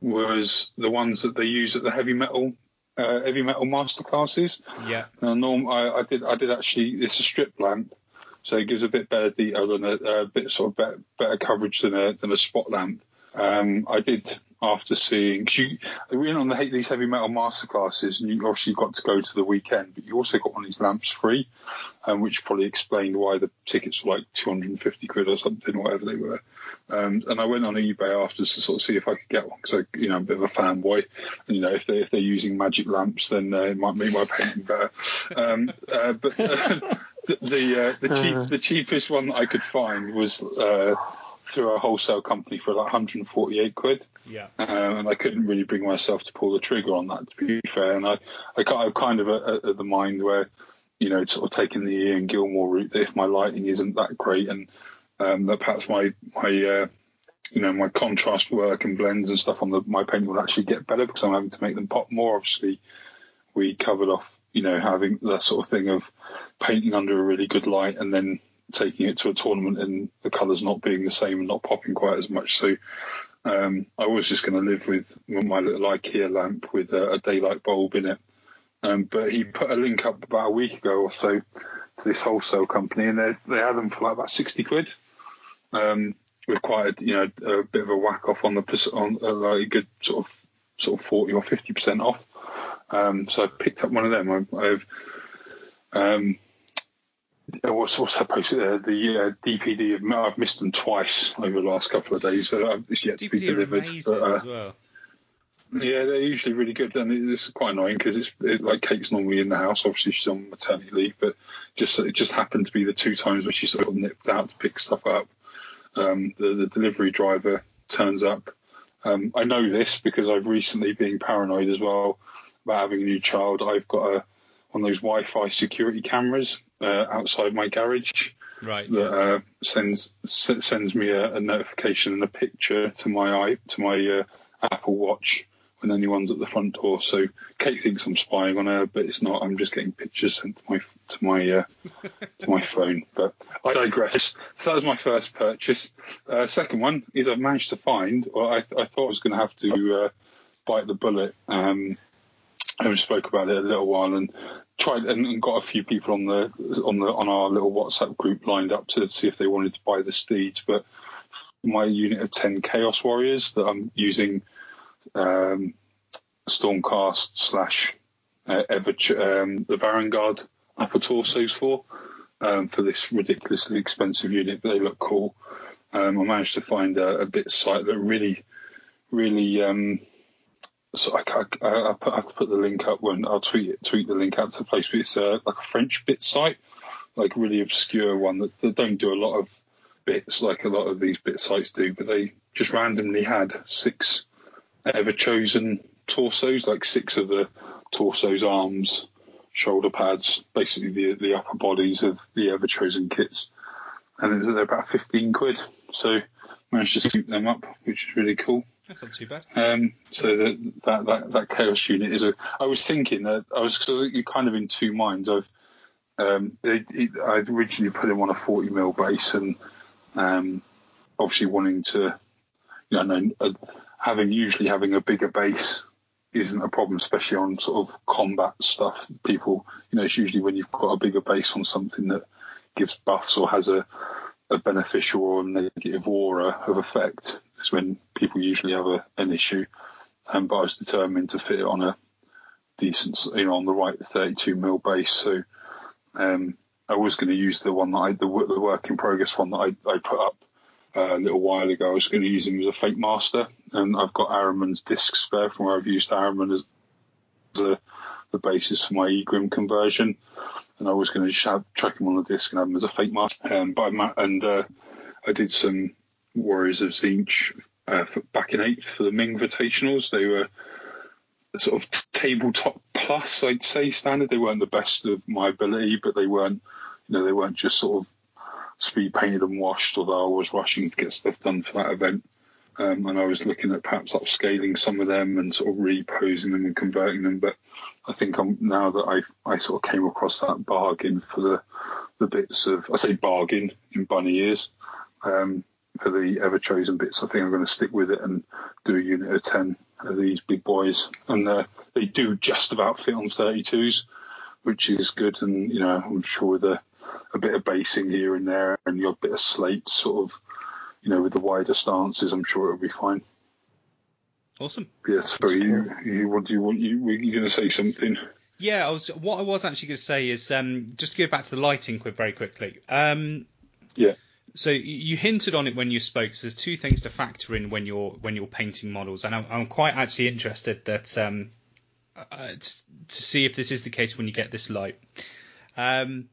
was the ones that they use at the heavy metal uh, heavy metal master classes. Yeah. Now, norm, I, I did I did actually it's a strip lamp, so it gives a bit better detail than a, a bit sort of better, better coverage than a than a spot lamp. Um, I did after seeing cause you we went on the these heavy metal masterclasses, and you obviously got to go to the weekend, but you also got one of these lamps free, um, which probably explained why the tickets were like 250 quid or something, or whatever they were. Um, and I went on eBay after to sort of see if I could get one because I, you know, I'm a bit of a fanboy. And, you know, if they if they're using magic lamps, then uh, it might make my painting better. Um, uh, but uh, [laughs] the the, uh, the cheap the cheapest one that I could find was uh, through a wholesale company for like 148 quid. Yeah. Um, and I couldn't really bring myself to pull the trigger on that, to be fair. And I, I, I'm kind of at, at the mind where, you know, sort of taking the Ian Gilmore route. That if my lighting isn't that great, and um, that perhaps my my uh, you know my contrast work and blends and stuff on the my painting will actually get better because I'm having to make them pop more. Obviously, we covered off, you know, having that sort of thing of painting under a really good light and then taking it to a tournament and the colours not being the same and not popping quite as much. So um, I was just going to live with my little IKEA lamp with a, a daylight bulb in it. Um, but he put a link up about a week ago or so to this wholesale company, and they they had them for like about sixty quid, um, with quite a you know a bit of a whack off on the on uh, like a good sort of sort of forty or fifty percent off. Um, so I picked up one of them. I've, I've um, what's what's that post? Uh, the uh, DPD I've missed them twice over the last couple of days. So it's yet to be delivered. amazing But, uh, as well. yeah, they're usually really good, and it- it's quite annoying because it's it, like Kate's normally in the house. Obviously, she's on maternity leave, but just it just happened to be the two times where she sort of nipped out to pick stuff up. Um, the, the delivery driver turns up. Um, I know this because I've recently been paranoid as well about having a new child. I've got a of those Wi-Fi security cameras uh, outside my garage Right. that Yeah. uh, sends s- sends me a, a notification and a picture to my to my uh, Apple Watch when anyone's at the front door. So Kate thinks I'm spying on her, but it's not. I'm just getting pictures sent to my to my uh, [laughs] to my phone. But I digress. So that was my first purchase. Uh, second one is I've managed to find. Well, I, I thought I was going to have to uh, bite the bullet. Um, I we spoke about it a little while and tried and, got a few people on the on the on our little WhatsApp group lined up to see if they wanted to buy the steeds. But my unit of ten Chaos Warriors that I'm using um, Stormcast slash uh, Ever um, the Varanguard upper torsos for um, for this ridiculously expensive unit, but they look cool. Um, I managed to find a, a bit site that really, really. So I, I, I, I have to put the link up when I'll tweet it, tweet the link out to the place. But it's uh, like a French bit site, like really obscure one that, that don't do a lot of bits like a lot of these bit sites do. But they just randomly had six ever chosen torsos, like six of the torsos, arms, shoulder pads, basically the the upper bodies of the ever chosen kits, and they're about fifteen quid. So managed to scoop them up, which is really cool. Not too bad. Um, so that, that that that chaos unit is a. I was thinking that I was sort of kind of in two minds. I've um, it, it, I'd originally put him on a 40 mil base, and um, obviously wanting to, you know, uh, having usually having a bigger base isn't a problem, especially on sort of combat stuff. People, you know, it's usually when you've got a bigger base on something that gives buffs or has a, a beneficial or negative aura of effect is when people usually have a, an issue. Um, but I was determined to fit it on a decent, you know, on the right 32 mil base. So um, I was going to use the one that I, the, the work in progress one that I, I put up uh, a little while ago. I was going to use him as a Fatemaster, and I've got Ahriman's disc spare from where I've used Ahriman as the, the basis for my Egrimm conversion. And I was going to have, track him on the disc and have him as a Fatemaster. Um, but I, and uh, I did some Warriors of Tzeentch uh, back in eighth for the Ming Invitationals. They were sort of tabletop plus, I'd say, standard. They weren't the best of my ability, but they weren't, you know, they weren't just sort of speed painted and washed. Although I was rushing to get stuff done for that event, um, and I was looking at perhaps upscaling some of them and sort of reposing them and converting them. But I think I'm now that I I sort of came across that bargain for the the bits of I say bargain in bunny ears. Um, for the ever chosen bits, I think I'm going to stick with it and do a unit of 10 of these big boys. And uh, they do just about fit on 32s, which is good. And, you know, I'm sure with a, a bit of basing here and there and your bit of slate sort of, you know, with the wider stances, I'm sure it'll be fine. Awesome. Yeah, so you, you, what do you want? You, were you going to say something? Yeah, I was. What I was actually going to say is um, just to go back to the lighting quick, very quickly. Um, yeah. So you hinted on it when you spoke. So there's two things to factor in when you're when you're painting models, and I'm, I'm quite actually interested that um, uh, to, to see if this is the case when you get this light. Um,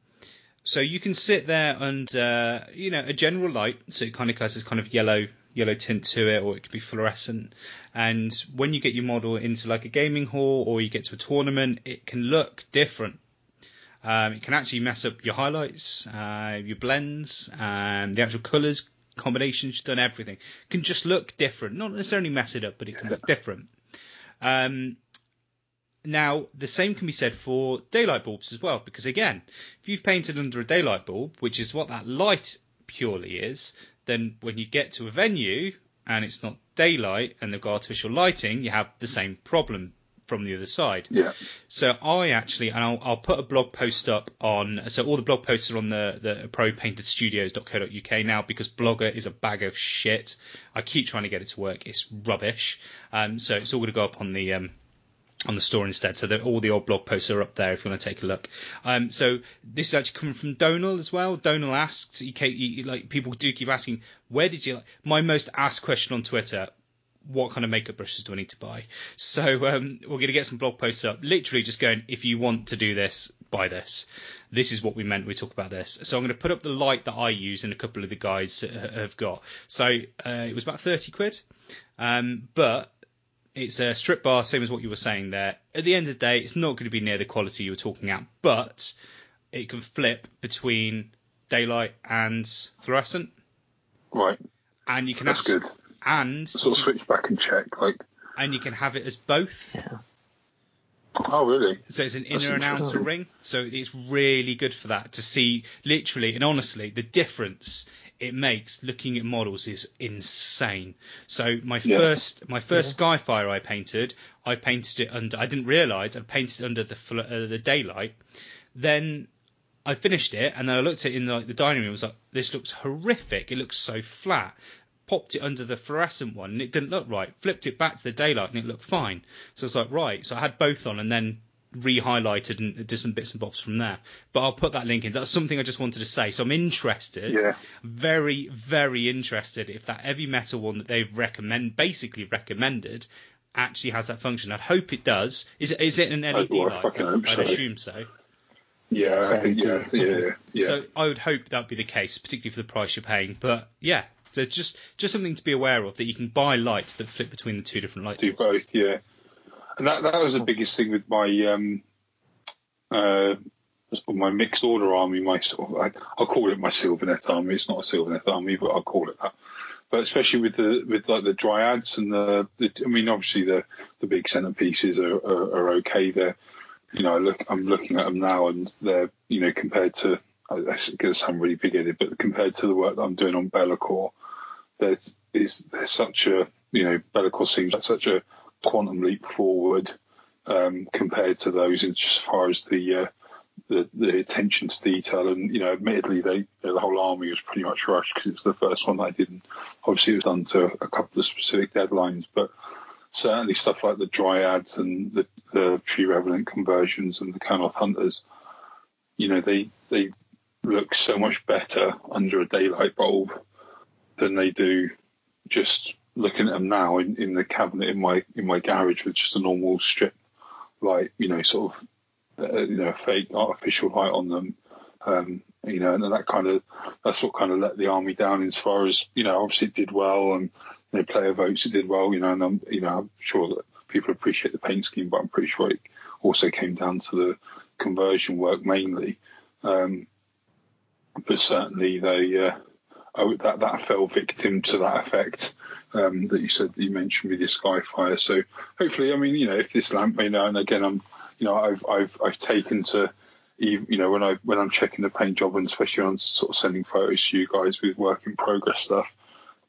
so you can sit there under you know a general light, so it kind of has this kind of yellow yellow tint to it, or it could be fluorescent. And when you get your model into like a gaming hall or you get to a tournament, it can look different um, it can actually mess up your highlights, uh, your blends, um, the actual colours, combinations, done everything. It can just look different. Not necessarily mess it up, but it can look different. Um, now, the same can be said for daylight bulbs as well, because again, if you've painted under a daylight bulb, which is what that light purely is, then when you get to a venue and it's not daylight and they've got artificial lighting, you have the same problem from the other side. Yeah. So I actually, and I'll, I'll put a blog post up on, so all the blog posts are on the, the propaintedstudios.co.uk now because Blogger is a bag of shit. I keep trying to get it to work. It's rubbish. Um, so it's all going to go up on the, um, on the store instead. So all the old blog posts are up there if you want to take a look. Um, so this is actually coming from Donal as well. Donal asks, he, he, like people do keep asking, where did you? Like, my most asked question on Twitter what kind of makeup brushes do I need to buy? So um, we're going to get some blog posts up, literally just going, if you want to do this, buy this. This is what we meant we talk about this. So I'm going to put up the light that I use and a couple of the guys have got. So uh, it was about 30 quid, um, but it's a strip bar, same as what you were saying there. At the end of the day, it's not going to be near the quality you were talking at, but it can flip between daylight and fluorescent. Right. And you can That's actually, good and sort of switch back and check, like. And you can have it as both. Yeah. Oh, really? So it's an That's inner and outer ring. So it's really good for that to see literally and honestly the difference it makes looking at models is insane. So my Yeah. first my first Skyfire I painted, I painted it under. I didn't realise I painted it under the fl- uh, the daylight. Then I finished it and then I looked at it in like the dining room. I was like, this looks horrific. It looks so flat. Popped it under the fluorescent one and it didn't look right. Flipped it back to the daylight and it looked fine. So I was like, right. So I had both on and then re-highlighted and did some bits and bobs from there. But I'll put that link in. That's something I just wanted to say. So I'm interested, Yeah. very, very interested if that heavy metal one that they've recommend, basically recommended, actually has that function. I'd hope it does. Is it, is it an LED well, I light? fucking hope I'd so. assume so. Yeah, I think, yeah, yeah, yeah. So I would hope that would be the case, particularly for the price you're paying. But yeah, so just just something to be aware of that you can buy lights that flip between the two different lights. do both, yeah. And that that was the biggest thing with my um uh my mixed order army, my sort of I, I'll call it my Sylvaneth army. It's not a Sylvaneth army, but I'll call it that. But especially with the with like the dryads and the, the I mean obviously the the big centerpieces are, are, are okay. They're you know I look I'm looking at them now and they're you know compared to I guess going to sound really big headed, but compared to the work that I'm doing on Be'lakor, there's is there's such a you know, Be'lakor seems like such a quantum leap forward um, compared to those in as far as the, uh, the the attention to detail. And you know, admittedly, they the whole army was pretty much rushed because it was the first one I didn't. Obviously, it was done to a couple of specific deadlines, but certainly stuff like the dryads and the the tree revenant conversions and the Kurnoth hunters, you know, they they look so much better under a daylight bulb than they do just looking at them now in, in the cabinet in my in my garage with just a normal strip light, you know, sort of uh, you know fake artificial light on them. Um, you know, and that kind of that's what kind of let the army down as far as you know. Obviously, it did well, and you know, player votes it did well. You know, and I'm you know I'm sure that people appreciate the paint scheme, but I'm pretty sure it also came down to the conversion work mainly. Um, but certainly they uh, that that fell victim to that effect um, that you said you mentioned with your Skyfire. So hopefully, I mean, you know, if this lamp, you know, and again, I'm, you know, I've I've I've taken to, you know, when I when I'm checking the paint job and especially on sort of sending photos to you guys with work in progress stuff,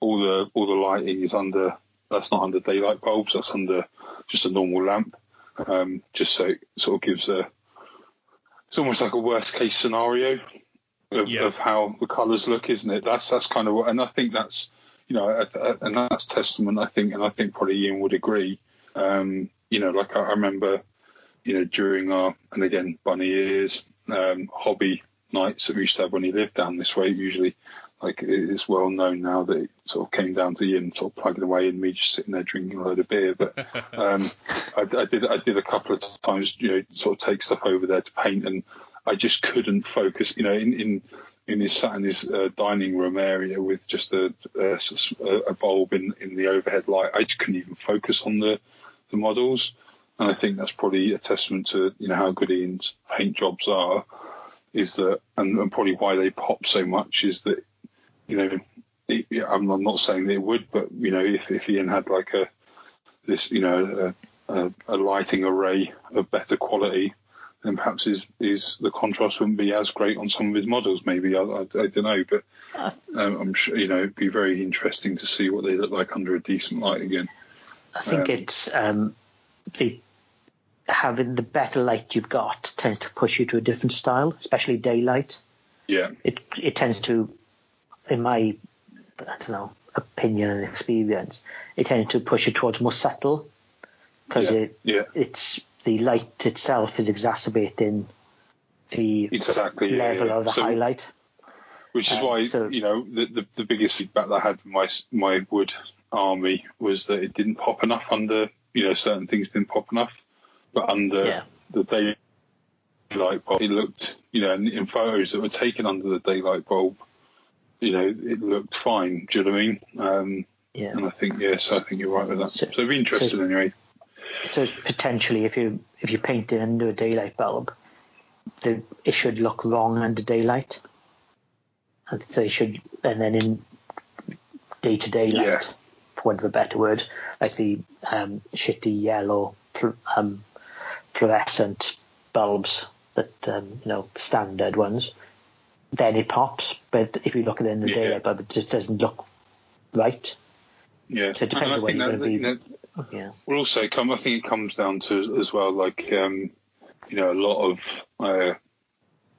all the all the lighting is under. That's not under daylight bulbs. That's under just a normal lamp. Um, just so it sort of gives a. It's almost like a worst case scenario of, yeah. of how the colours look, isn't it? That's that's kind of what, and I think that's you know, and that's testament, I think, and I think probably Ian would agree. Um, you know, like I, remember, you know, during our and again bunny ears um, hobby nights that we used to have when he lived down this way, usually. Like it is well known now that it sort of came down to Ian sort of plugging away and me just sitting there drinking a load of beer. But [laughs] um, I, I, did I did a couple of times, you know, sort of take stuff over there to paint, and I just couldn't focus. You know, in, in in his sat in his uh, dining room area with just a, a, a, bulb in, in the overhead light. I just couldn't even focus on the, the models, and I think that's probably a testament to you know how good Ian's paint jobs are. Is that and, and probably why they pop so much is that you know it, I'm not saying they would, but you know if, if Ian had like a this you know a, a lighting array of better quality then perhaps his, his the contrast wouldn't be as great on some of his models. Maybe I, I, I don't know, but [laughs] um, I'm sure you know it'd be very interesting to see what they look like under a decent light again. I think um, it's um, the having the better light you've got tends to push you to a different style, especially daylight. Yeah, it it tends to, in my I don't know opinion and experience, it tends to push you towards more subtle because yeah. it yeah. it's the light itself is exacerbating the exactly, level yeah, of the so, highlight. Which is um, why so, you know the, the, the biggest feedback that I had from my my wood army was that it didn't pop enough under you know certain things didn't pop enough, but under yeah. the daylight bulb it looked you know in, in photos that were taken under the daylight bulb, you know it looked fine. Do you know what I mean? Um, yeah. And I think yes, I think you're right with that. So, so it'd be interesting so, anyway so potentially, if you if you paint it under a daylight bulb, the, it should look wrong under daylight, and so should, and then in day to day light, yeah. for want of a better word, like the um, shitty yellow um, fluorescent bulbs that um, you know standard ones, then it pops. But if you look at it in the yeah. daylight bulb, it just doesn't look right. Yeah, so it depends on where you're going to be. You know, yeah. Well, also, come, I think it comes down to as well, like um, you know, a lot of uh,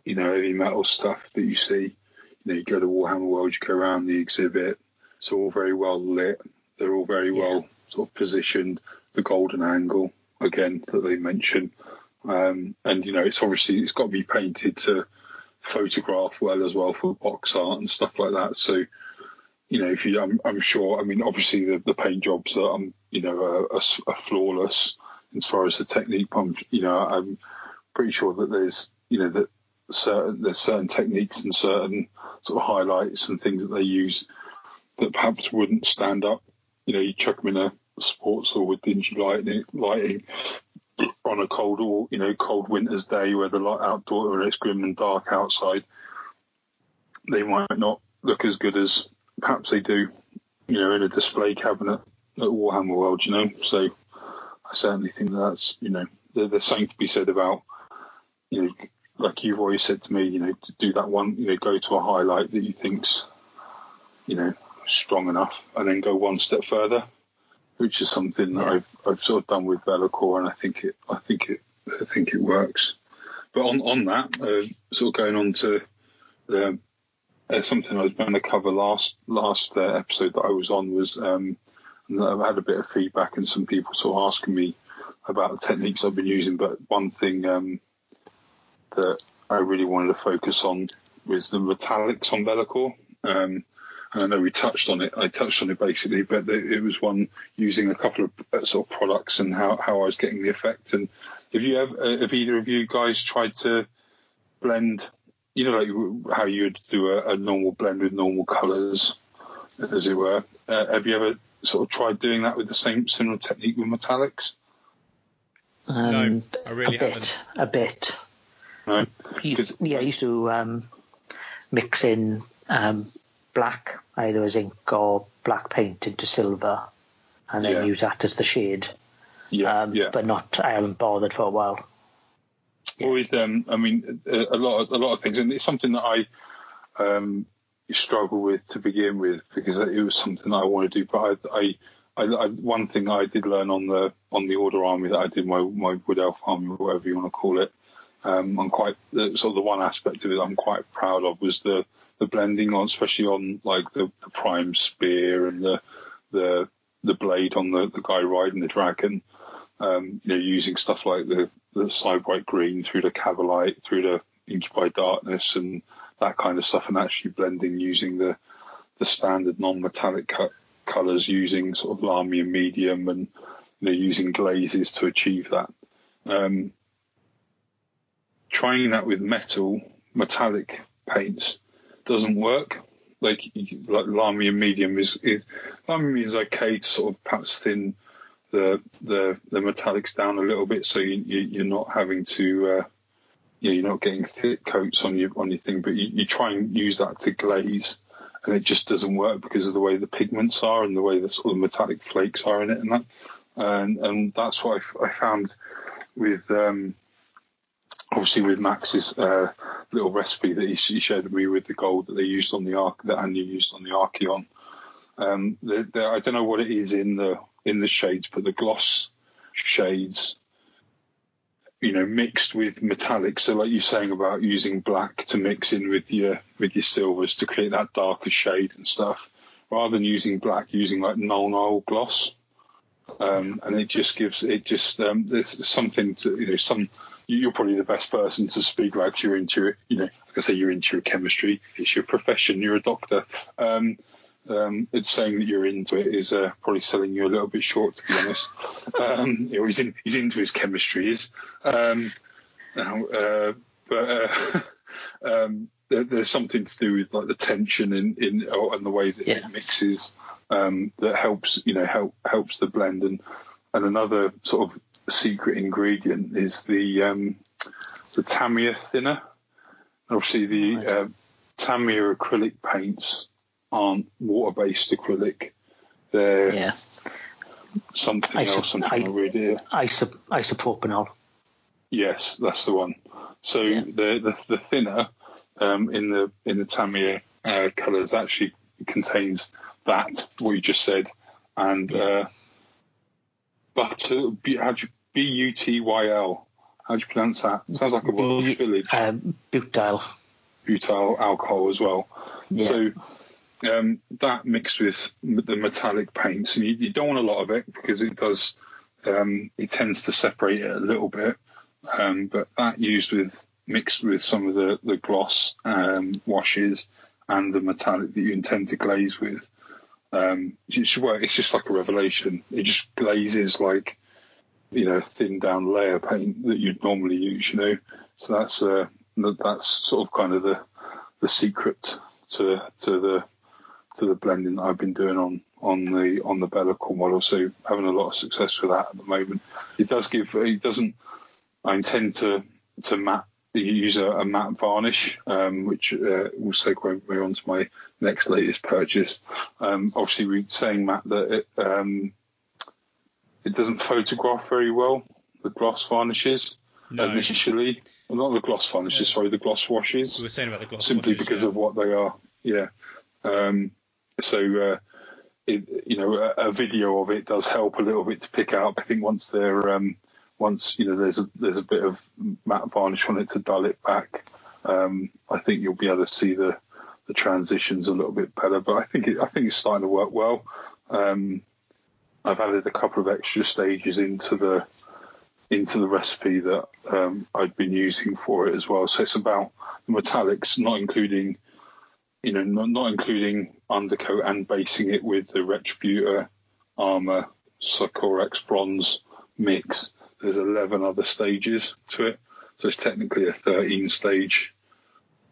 you know heavy metal stuff that you see. You know, you go to Warhammer World, you go around the exhibit. It's all very well lit. They're all very yeah. well sort of positioned. The golden angle again that they mention, um, and you know, it's obviously it's got to be painted to photograph well as well for box art and stuff like that. So you know, if you, I'm, I'm sure. I mean, obviously the, the paint jobs are, um, you know, are, flawless as far as the technique. I'm, you know, I'm pretty sure that there's, you know, that certain there's certain techniques and certain sort of highlights and things that they use that perhaps wouldn't stand up. You know, you chuck them in a sports or with dingy lighting, lighting on a cold or you know cold winter's day where the light outdoor and it's grim and dark outside. They might not look as good as perhaps they do, you know, in a display cabinet at Warhammer World, you know. So I certainly think that's, you know, there, there's something to be said about, you know, like you've always said to me, you know, to do that one, you know, go to a highlight that you think's, you know, strong enough, and then go one step further. which is something that I've I've sort of done with Be'lakor, and I think it I think it I think it works. But on on that, uh, sort of going on to the, uh, something I was going to cover last last uh, episode that I was on was um, I've had a bit of feedback and some people sort of asking me about the techniques I've been using. But one thing um, that I really wanted to focus on was the metallics on Be'lakor. Um, and I know we touched on it. I touched on it basically, but it was one using a couple of uh, sort of products and how, how I was getting the effect. And have you ever, uh, have either of you guys tried to blend, you know, like how you would do a, a normal blend with normal colours, as it were? Uh, have you ever sort of tried doing that with the same similar technique with metallics? Um, no, I really a haven't. bit, a bit. No, yeah, I used to um, mix in um, black, either as ink or black paint into silver, and then Yeah. use that as the shade. yeah, um, yeah. But not, I haven't bothered for a while. With um, I mean, a a lot, of, a lot of things, and it's something that I um, struggle with to begin with because it was something that I want to do. But I, I, I, I one thing I did learn on the on the Order Army that I did my my Wood Elf Army or whatever you want to call it. Um, I'm quite the, sort of the one aspect of it I'm quite proud of was the the blending on, especially on like the, the prime spear and the the the blade on the, the guy riding the dragon. Um, you know, using stuff like the the Sybarite Green through the Kabalite, through the Incubi Darkness, and that kind of stuff, and actually blending using the the standard non-metallic cut colors, using sort of Lahmian medium, and you know, using glazes to achieve that. Um, trying that with metal metallic paints doesn't work. Like like Lahmian medium is, is Lahmian is okay to sort of perhaps thin the the the metallics down a little bit, so you, you you're not having to uh, you know, you're not getting thick coats on your on your thing, but you, you try and use that to glaze, and it just doesn't work because of the way the pigments are and the way the sort of metallic flakes are in it and that, and and that's what I, found with um, obviously with Max's uh, little recipe that he, he shared with me with the gold that they used on the arc that Anya used on the Archaon. Um, the, the, I don't know what it is in the in the shades, but the gloss shades, you know, mixed with metallic. So, like you're saying about using black to mix in with your with your silvers to create that darker shade and stuff, rather than using black, using like Nuln Oil Gloss. Um, and it just gives it just um, there's something to you know some you're probably the best person to speak about. you're into you know like I say you're into your chemistry it's your profession you're a doctor um, um, it's saying that you're into it is uh, probably selling you a little bit short to be honest um, you know, he's in he's into his chemistry is um, now, uh, but uh, [laughs] um, there, there's something to do with like the tension in in and the way that Yeah. it mixes um, that helps you know help helps the blend and and another sort of secret ingredient is the um, the Tamiya thinner. Obviously, the uh, Tamiya acrylic paints aren't water-based acrylic; they're Yeah. something I else. I'm I- read here. Isop- isopropanol. Yes, that's the one. So Yeah. the, the the thinner um, in the in the Tamiya uh, colours actually contains that what you just said, and Yeah. uh, butter. B, how do you B U T Y L? How do you pronounce that? Sounds like a Welsh B- village. Um, butyl. butyl alcohol as well. Yeah. So um, that mixed with the metallic paints, and you, you don't want a lot of it because it does. Um, it tends to separate it a little bit, um, but that used with mixed with some of the the gloss um, washes and the metallic that you intend to glaze with. Um, it should. It's just like a revelation. It just glazes like you know a thin down layer paint that you'd normally use. You know, so that's uh, that- that's sort of kind of the the secret to to the to the blending that I've been doing on on the on the Be'lakor model. So having a lot of success with that at the moment. It does give. It doesn't. I intend to to matte use a, a matte varnish, um, which uh, will segue me on to my next latest purchase. Um, obviously, we're saying Matt that it um, it doesn't photograph very well. The gloss varnishes No, initially, well, not the gloss varnishes. Yeah. Sorry, the gloss washes we were saying about the gloss simply washes, because yeah. of what they are. Yeah. Um, so uh, it, you know, a, a, video of it does help a little bit to pick up. I think once they're um, once you know there's a there's a bit of matte varnish on it to dull it back. Um, I think you'll be able to see the the transitions a little bit better. But I think it, I think it's starting to work well. Um, I've added a couple of extra stages into the into the recipe that um, I'd been using for it as well. So it's about the metallics, not including, you know, not, not including undercoat and basing it with the Retributor armor Sycorax bronze mix. There's 11 other stages to it, so it's technically a 13 stage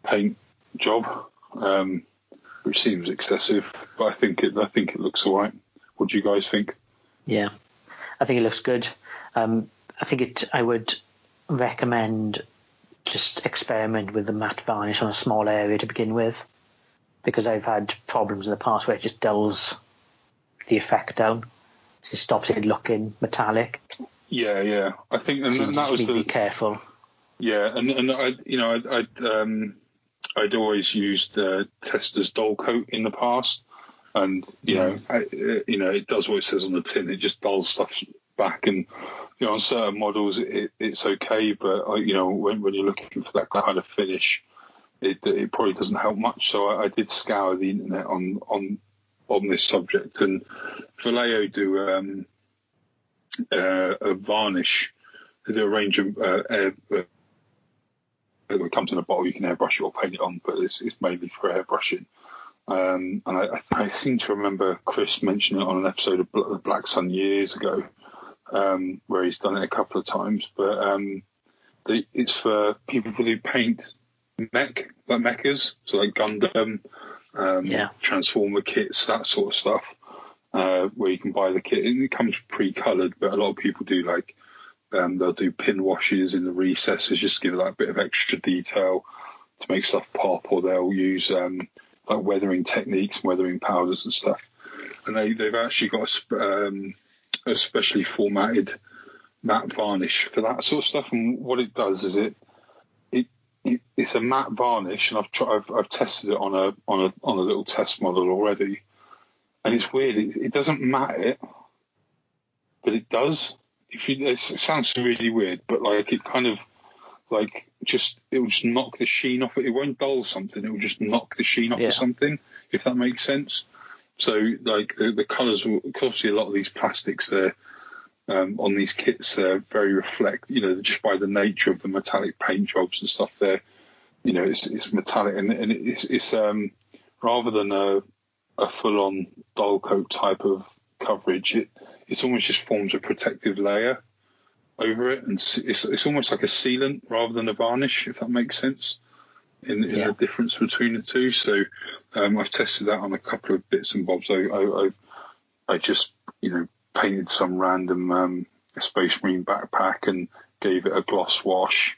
paint job, um, which seems excessive, but I think it I think it looks alright. What do you guys think? Yeah, I think it looks good. Um, I think it. I would recommend just experiment with the matte varnish on a small area to begin with, because I've had problems in the past where it just dulls the effect down. It stops it looking metallic. Yeah, yeah. I think, and, So and that just was the be careful. yeah, and and I, you know, I'd, I'd um, I'd always used uh, Testors Dullcote in the past, and you know, I, uh, you know, it does what it says on the tin. It just dulls stuff back, and you know, on certain models it, it's okay, but uh, you know, when when you're looking for that kind of finish, it it probably doesn't help much. So I, I did scour the internet on on on this subject, and Vallejo do um, uh, a varnish. They do a range of uh, air, uh, it comes in a bottle. You can airbrush it or paint it on, but it's, it's mainly for airbrushing. Um, and I, I, seem to remember Chris mentioning it on an episode of the Black Sun years ago, um, where he's done it a couple of times. But um, the, it's for people who paint mech, like mechas, so like Gundam, um, Yeah. Transformer kits, that sort of stuff, uh, where you can buy the kit. And it comes pre-coloured, but a lot of people do like um, they'll do pin washes in the recesses just to give it that bit of extra detail to make stuff pop, or they'll use um, like weathering techniques, weathering powders and stuff. And they, they've actually got a, um, a specially formatted matte varnish for that sort of stuff. And what it does is it it's a matte varnish, and I've, tried, I've I've tested it on a on a on a little test model already, and it's weird. It, it doesn't matte it, but it does. If you, it sounds really weird, but like it kind of like just it will just knock the sheen off it. It won't dull something. It will just knock the sheen off Yeah. of something, if that makes sense. So like the, the colours will obviously a lot of these plastics they're um, on these kits they're very reflect. You know just by the nature of the metallic paint jobs and stuff. They're you know it's it's metallic and, and it's it's um rather than a a full on dull coat type of coverage. It it's almost just forms a protective layer over it, and it's it's almost like a sealant rather than a varnish, if that makes sense. In, in Yeah. the difference between the two, so um, I've tested that on a couple of bits and bobs. I I, I, I just you know painted some random um, Space Marine backpack and gave it a gloss wash,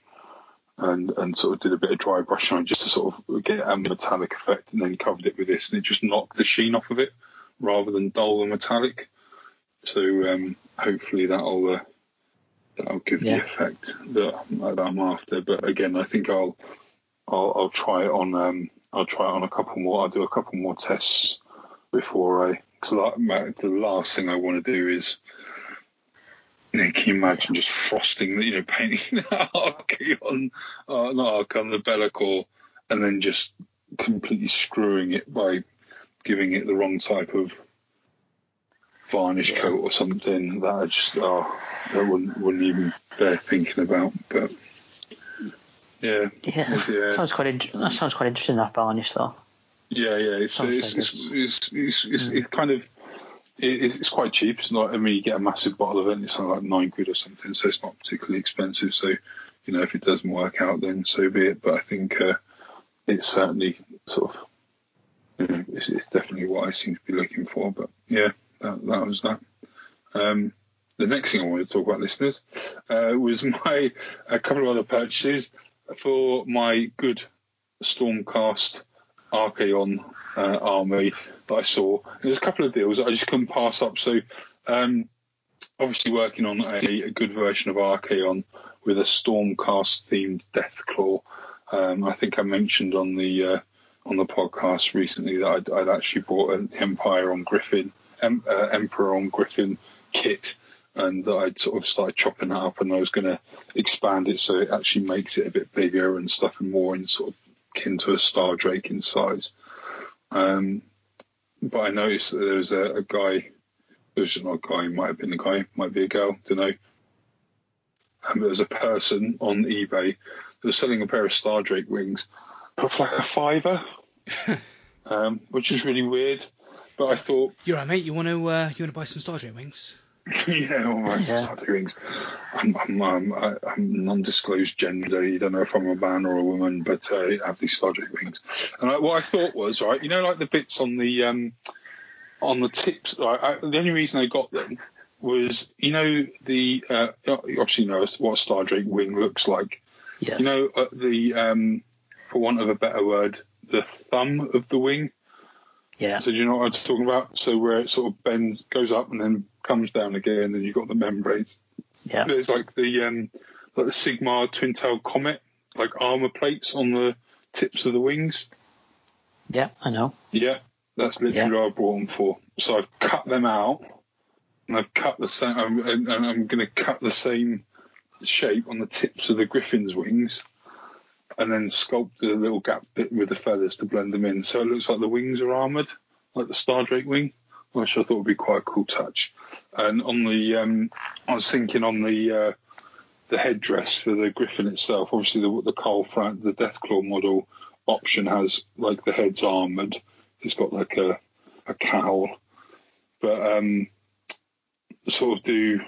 and and sort of did a bit of dry brushing on just to sort of get a metallic effect, and then covered it with this, and it just knocked the sheen off of it rather than dull the metallic. So um, hopefully that'll uh, that'll give Yeah. the effect that, that I'm after. But again, I think I'll I'll, I'll try it on um, I'll try it on a couple more. I'll do a couple more tests before I. Cause like, the last thing I want to do is. You know, can you imagine just frosting, the- you know, painting the Archaon, uh, not Archaon, the Be'lakor, and then just completely screwing it by giving it the wrong type of varnish Yeah. coat or something that I just oh that wouldn't wouldn't even bear thinking about. But yeah, Yeah, yeah, sounds quite. int- That sounds quite interesting. That varnish, though. Yeah, yeah. It's it's, it's, it's- it's, it's, it's, Mm. it kind of it's, it's quite cheap. It's not. I mean, you get a massive bottle of it. and It's something like nine quid or something, so it's not particularly expensive. So you know, if it doesn't work out, then so be it. But I think uh, it's certainly sort of. You know, it's, it's definitely what I seem to be looking for. But yeah, that, that was that. Um, the next thing I wanted to talk about, listeners, uh, was [laughs] my a couple of other purchases for my good Stormcast Archaon uh, army that I saw. There's a couple of deals that I just couldn't pass up. So, um, obviously, working on a, a good version of Archaon with a Stormcast themed Deathclaw. Um, I think I mentioned on the uh, on the podcast recently that I'd, I'd actually bought an Empire on Griffin em- uh, Emperor on Griffin kit, and I'd sort of started chopping it up, and I was going to expand it so it actually makes it a bit bigger and stuff, and more in sort of kin to a Star Drake in size. Um, but I noticed that there was a, a guy. It was not a guy. Might have been a guy. Might be a girl. Don't know. And there was a person on eBay that was selling a pair of Star Drake wings for like a fiver, [laughs] um, which is really weird. But I thought, You're right, mate. You want to uh, you want to buy some Star drake wings? [laughs] yeah, almost Yeah. Star Trek wings. I'm, I'm, um, I'm non-disclosed gender. You don't know if I'm a man or a woman, but uh, I have these Star Trek wings. And I, what I thought was, right, you know, like the bits on the um, on the tips. Right, I, the only reason I got them was, you know, the uh, you obviously know what a Star Trek wing looks like. Yes. You know, uh, the um, for want of a better word, the thumb of the wing. yeah. So do you know what I'm talking about? So where it sort of bends, goes up, and then comes down again, and you've got the membranes. Yeah. There's like the um, like the Sigmar twin tail comet, like armor plates on the tips of the wings. Yeah. I know. Yeah, that's literally what I brought them for. So I've cut them out, and I've cut the same, I'm, and and I'm going to cut the same shape on the tips of the griffin's wings, and then sculpt the little gap bit with the feathers to blend them in. So it looks like the wings are armored, like the Star Drake wing, which I thought would be quite a cool touch. And on the, um, I was thinking on the uh, the headdress for the griffin itself. Obviously, the the Karl Franz, the Deathclaw model option has like the head's armored. It's got like a a cowl, but um, sort of do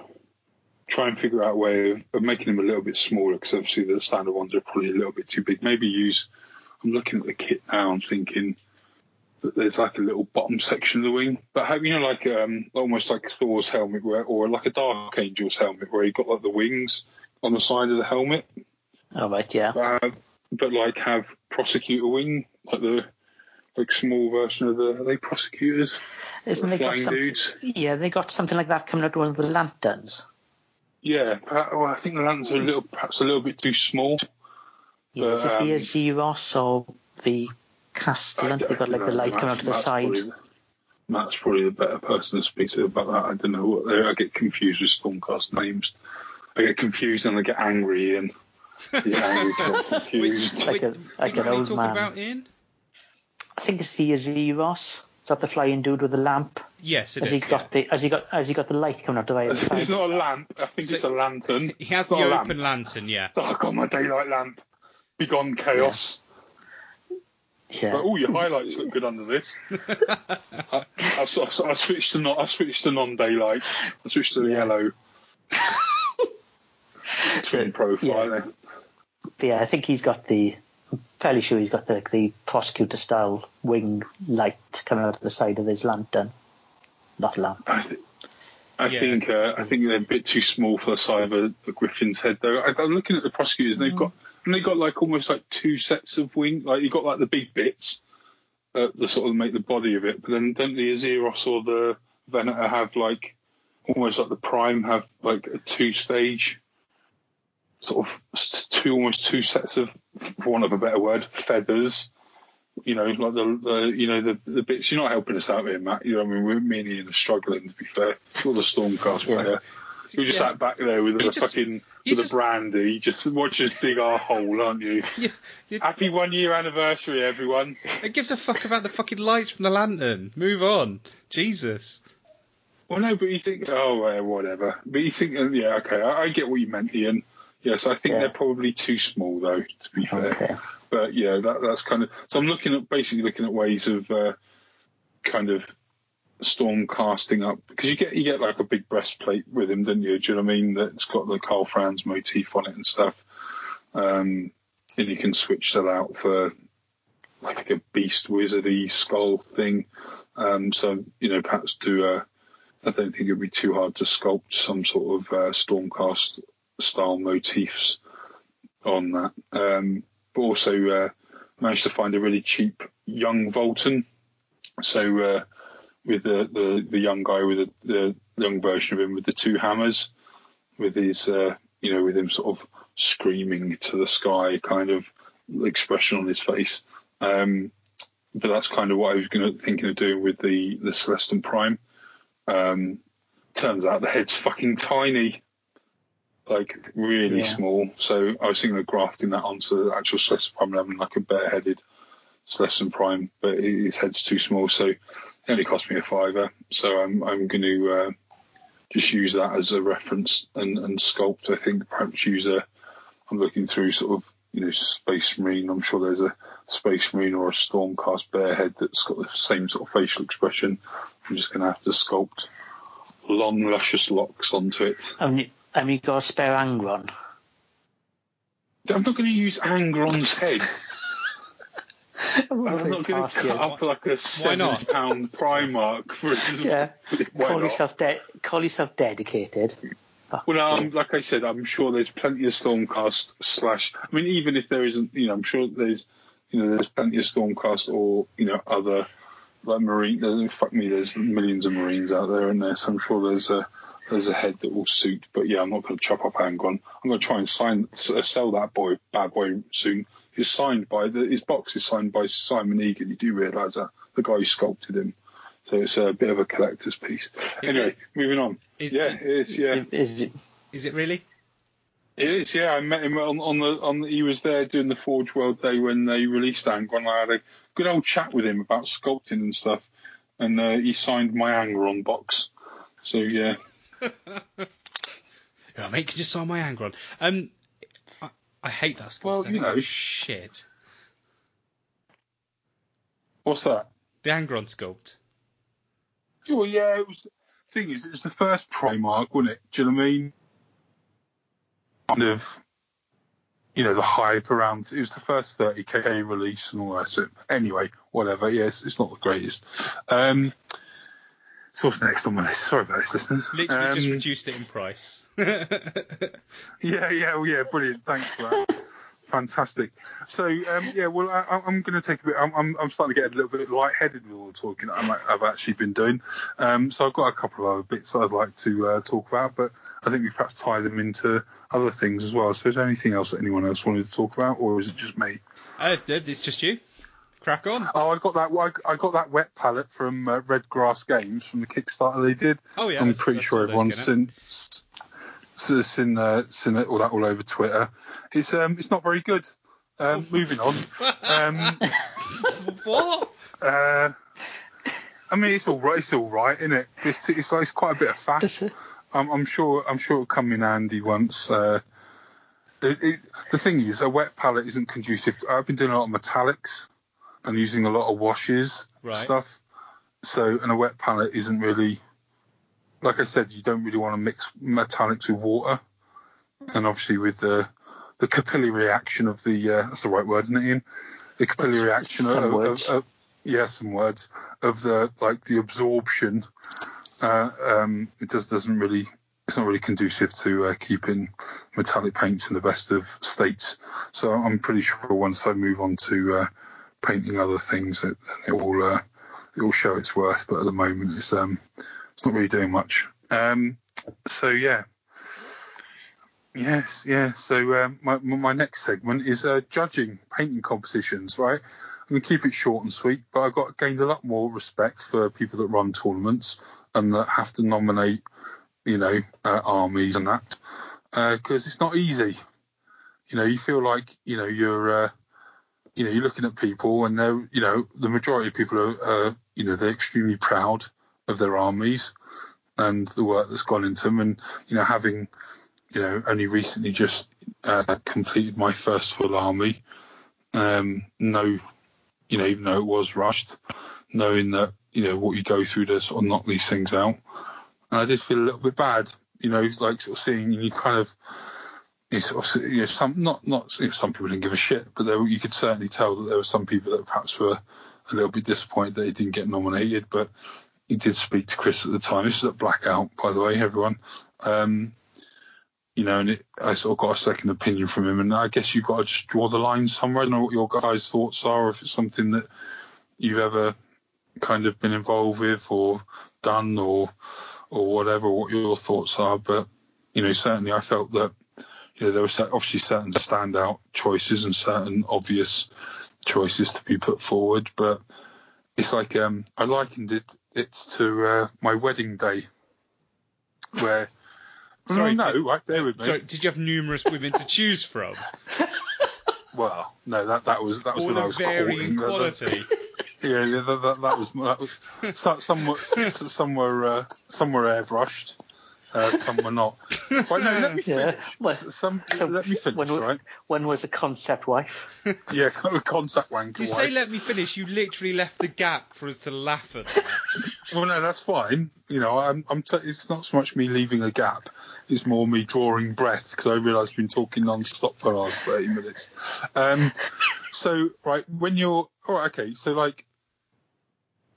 try and figure out a way of, of making them a little bit smaller because obviously the standard ones are probably a little bit too big. Maybe use. I'm looking at the kit now. I'm thinking there's like a little bottom section of the wing, but have you know like um almost like Thor's helmet where, or like a Dark Angel's helmet where you got like the wings on the side of the helmet, All right. Yeah. uh, but like have prosecutor wing like the like small version of the are they prosecutors Isn't they got dudes. Yeah, they got something like that coming out of one of the lanterns. Yeah, well, I think the lanterns are a little perhaps a little bit too small. Yeah, is it But, the um, Azyros or the Castellan? They've got like the don't light coming out to the Matt's side. Probably, Matt's probably the better person to speak to about that. I don't know what I get confused with Stormcast names. I get confused and I get angry and I [laughs] get angry 'cause I'm confused. Like a- Which- like which an are you old talking man. about, Ian? I think it's the Azyros. Is that the flying dude with the lamp? Yes, it Has is. he got the? Has he got? Has he got the light coming out of the way? [laughs] it's not a lamp. I think So- it's a lantern. yeah. He has It's the a open lamp. lantern, yeah. Oh, I got my daylight lamp. Begone chaos. Yeah. But, oh, your highlights look good under this. [laughs] I, I, I, I switched to not. I switched to non-daylight. I switched to the Yeah. yellow. [laughs] Twin profile. yeah. Yeah, I think he's got the. I'm fairly sure he's got the the prosecutor style wing light coming out of the side of his lantern. Not a lamp. I, th- I Yeah. think uh, I think they're a bit too small for the side of a, a griffin's head, though. I, I'm looking at the prosecutors, and they've got and they've got like almost like two sets of wing. Like you've got like the big bits, uh, the sort of make the body of it, but then don't the Azyros or the Venator have like almost like the Prime have like a two stage sort of two almost two sets of, for want of a better word, feathers. You know, like the, the you know the the bits. You're not helping us out here, Matt. You know, I mean, we're me and Ian are struggling. To be fair, you're the Stormcast player. We just Yeah. sat back there with You a just- fucking with just- a brandy, just watch us big our hole, aren't you? [laughs] Yeah, you- Happy one year anniversary, everyone. It gives a fuck about the fucking lights from the lantern. Move on. Jesus. Well, no, but you think, oh, well, whatever. But you think, uh, yeah, okay, I, I get what you meant, Ian. Yes, I think Yeah. they're probably too small, though. To be fair. Okay. but yeah, that, that's kind of. So I'm looking at basically looking at ways of uh, kind of storm casting up because you get you get like a big breastplate with him, don't you? Do you know what I mean? That's got the Karl Franz motif on it and stuff. Um, and you can switch that out for like a beast wizardy skull thing. Um, so you know, perhaps do a. I don't think it'd be too hard to sculpt some sort of uh, Stormcast style motifs on that. Um, but also uh, managed to find a really cheap young Valten. So uh, with the, the the young guy with the, the young version of him with the two hammers, with his uh, you know with him sort of screaming to the sky kind of expression on his face. Um, but that's kind of what I was going to thinking of doing with the the Celestant Prime. Um, turns out the head's fucking tiny, like really Yeah. small. So I was thinking of grafting that onto the actual Celestant Prime 11, like a bare-headed Celestant Prime, but his head's too small, so it only cost me a fiver. So I'm I'm going to uh, just use that as a reference and, and sculpt. I think perhaps use a. I'm looking through sort of you know Space Marine. I'm sure there's a Space Marine or a Stormcast Bearhead that's got the same sort of facial expression. I'm just going to have to sculpt long, luscious locks onto it. Have you, have you got a spare Angron? I'm not going to use Angron's head. [laughs] I'm not going to [laughs] cut up like a seven pound [laughs] Primarch for. Yeah. Call yourself, de- call yourself dedicated. Well, um, like I said, I'm sure there's plenty of Stormcast slash. I mean, even if there isn't, you know, I'm sure there's, you know, there's plenty of Stormcast or you know other like Marine. Fuck me, there's millions of Marines out there, and there, so I'm sure there's a there's a head that will suit. But yeah, I'm not going to chop up Angron. I'm going to try and sign sell that boy bad boy soon. He's signed by the his box is signed by Simon Egan. You do realise that the guy who sculpted him. So it's a bit of a collector's piece. Is anyway, it? moving on. Is, yeah, it is. Yeah. Is it, is it really? It is, yeah. I met him on, on the on. The, he was there doing the Forge World Day when they released Angron. I had a good old chat with him about sculpting and stuff, and uh, he signed my Angron box. So yeah, [laughs] Yeah, mate, could you sign my Angron? Um, I, hate that sculpt. Well, you know. shit. what's that? The Angron sculpt. Well, yeah. It was. Thing is, it was the first Primarch, wasn't it? Do you know what I mean? Kind of, you know, the hype around. It was the first 30k release and all that. So anyway, whatever. Yes, it's not the greatest. Um, so what's next on my list? Sorry about this, listeners. Literally just Um, reduced it in price. [laughs] Yeah, yeah, well, yeah, brilliant. Thanks for that. Fantastic. So, um, yeah, well, I, I'm going to take a bit. I'm, I'm, I'm starting to get a little bit lightheaded with all the talking I'm, I've actually been doing. Um, so, I've got a couple of other bits I'd like to uh, talk about, but I think we perhaps tie them into other things as well. So, is there anything else that anyone else wanted to talk about, or is it just me? uh, it's just you. Crack on. Oh, I got that. I got that wet palette from uh, Red Grass Games from the Kickstarter they did. Oh yeah, I'm that's- pretty that's sure everyone's seen, seen, uh, seen it, all that all over Twitter. It's um, it's not very good. Um, [laughs] moving on. Um, [laughs] what? uh, I mean, it's all right. It's all right, isn't it? It's, it's, it's quite a bit of faff. [laughs] I'm, I'm sure. I'm sure it'll come in handy once. Uh, it, it, the thing is, a wet palette isn't conducive. To, I've been doing a lot of metallics and using a lot of washes Right. stuff. So, and a wet palette isn't really, like I said, you don't really want to mix metallics with water. And obviously, with the the capillary reaction of the uh, that's the right word, isn't it, Ian? The capillary reaction Some of, words. of, of yeah, some words of the like the absorption. Uh, um, it just doesn't really. It's not really conducive to uh, keeping metallic paints in the best of states. So I'm pretty sure once I move on to uh, painting other things, that it will uh, it will show its worth. But at the moment, it's um it's not really doing much. Um, so yeah, yes, yeah. So um, my my next segment is uh, judging painting competitions. Right, I'm gonna keep it short and sweet, but I've got gained a lot more respect for people that run tournaments and that have to nominate, you know, uh, armies and that because it's not easy. You know, you feel like you know you're. You know, you're looking at people, and they're, you know, the majority of people are, uh, you know, they're extremely proud of their armies and the work that's gone into them. And you know, having, you know, only recently just uh, completed my first full army, um, no, you know, even though it was rushed, knowing that you know what you go through to sort of knock these things out, and I did feel a little bit bad, you know, like sort of seeing you kind of you you know, some not not some people didn't give a shit, but there, you could certainly tell that there were some people that perhaps were a little bit disappointed that he didn't get nominated. But he did speak to Chris at the time. This is at Blackout, by the way, everyone. Um, you know, and it, I sort of got a second opinion from him, and I guess you've got to just draw the line somewhere. I don't know what your guys' thoughts are, if it's something that you've ever kind of been involved with or done, or or whatever, what your thoughts are. But you know, certainly I felt that you know, there were obviously certain standout choices and certain obvious choices to be put forward, but it's like um, I likened it it's to uh, my wedding day, where. Sorry, no, did- right, there with me. So, did you have numerous women to choose from? [laughs] Well, no, that that was that was All when I was varying courting. That- that- quality. [laughs] Yeah, yeah that, that, that was that was so- somewhere some were uh, some were airbrushed, uh, some were not. Right, no, let me [laughs] Yeah. finish. Well, some so let me finish, when, right? when was a concept wife? [laughs] Yeah, contact wanker. You wife. say let me finish. You literally left the gap for us to laugh at. That. [laughs] Well, no, that's fine. You know, I'm, I'm t- it's not so much me leaving a gap. It's more me drawing breath because I realise I've been talking non-stop for the last 30 minutes. Um, so, right, when you're, all right, okay, so like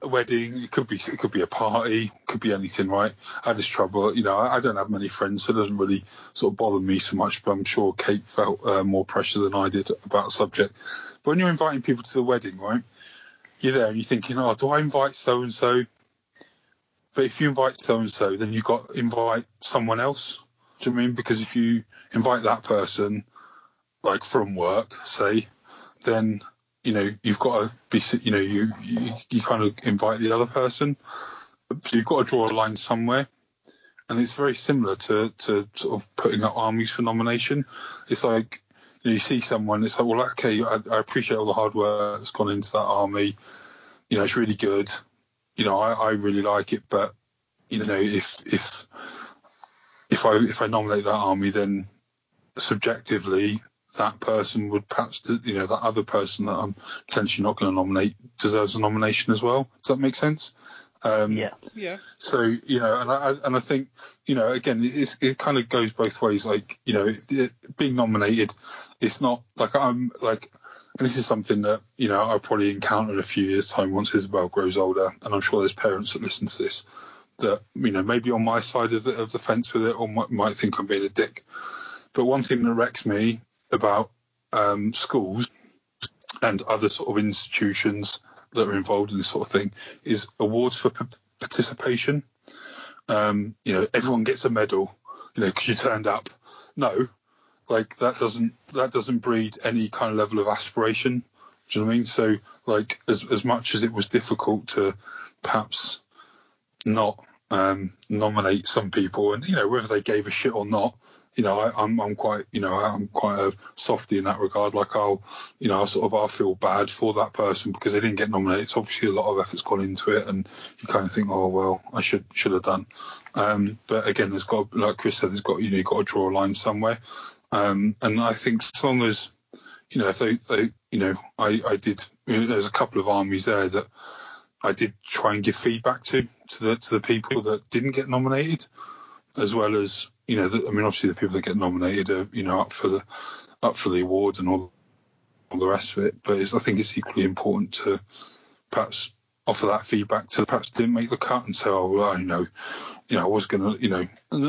a wedding, it could be, it could be a party, could be anything, right? I had this trouble, you know, I, I don't have many friends, so it doesn't really sort of bother me so much, but I'm sure Kate felt uh, more pressure than I did about the subject. But when you're inviting people to the wedding, right, you're there and you're thinking, oh, do I invite so and so? But if you invite so and so, then you've got invite someone else. Do you I mean? Because if you invite that person, like from work, say, then you know you've got to be, you know, you you, you kind of invite the other person. So you've got to draw a line somewhere. And it's very similar to, to sort of putting up armies for nomination. It's like you, know, you see someone, it's like, well, okay, I, I appreciate all the hard work that's gone into that army. You know, it's really good you know, I, I really like it, but you know, if if if I if I nominate that army, then subjectively that person would perhaps, you know, that other person that I'm potentially not going to nominate deserves a nomination as well. Does that make sense? Um, Yeah. Yeah. so you know, and I and I think you know, again, it's, it kind of goes both ways. Like you know, it, being nominated, it's not like I'm like, and this is something that you know I'll probably encounter in a few years' time once Isabel grows older, and I'm sure there's parents that listen to this that you know maybe on my side of the of the fence with it, or might, might think I'm being a dick. But one thing that wrecks me about um, schools and other sort of institutions that are involved in this sort of thing is awards for p- participation. Um, you know, everyone gets a medal, you know, because you turned up. No, like that doesn't that doesn't breed any kind of level of aspiration. Do you know what I mean? So, like, as as much as it was difficult to perhaps not um, nominate some people, and you know whether they gave a shit or not, you know, I, I'm I'm quite you know I'm quite a softy in that regard. Like I'll you know I sort of I feel bad for that person because they didn't get nominated. It's obviously a lot of effort's gone into it, and you kind of think, oh well, I should should have done. Um, but again, there's got like Chris said, there's got you know you've got to draw a line somewhere. Um, and I think as long as you know if they, they you know I I did you know, there's a couple of armies there that I did try and give feedback to to the to the people that didn't get nominated, as well as you know, the, I mean, obviously the people that get nominated are you know up for the up for the award and all all the rest of it. But I think it's equally important to perhaps offer that feedback to perhaps didn't make the cut and say, oh, well, you know, you know, I was going to, you know,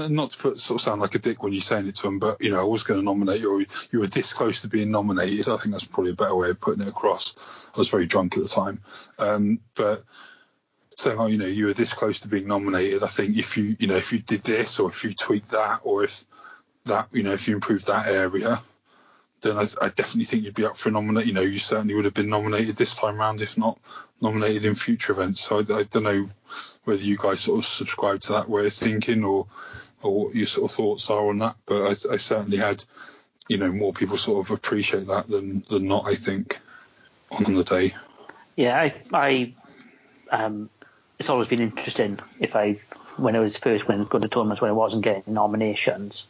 not to put sort of sound like a dick when you're saying it to them, but you know, I was going to nominate you, or you were this close to being nominated. I think that's probably a better way of putting it across. I was very drunk at the time, um, but saying, oh, you know, you were this close to being nominated. I think if you, you know, if you did this, or if you tweaked that, or if that, you know, if you improved that area, then I, I definitely think you'd be up for a nominate. You know, you certainly would have been nominated this time round, if not nominated in future events. So I, I don't know whether you guys sort of subscribe to that way of thinking or or what your sort of thoughts are on that. But I, I certainly had, you know, more people sort of appreciate that than than not. I think on the day. Yeah, I, I um, it's always been interesting if I, when I was first when going to tournaments when I wasn't getting nominations,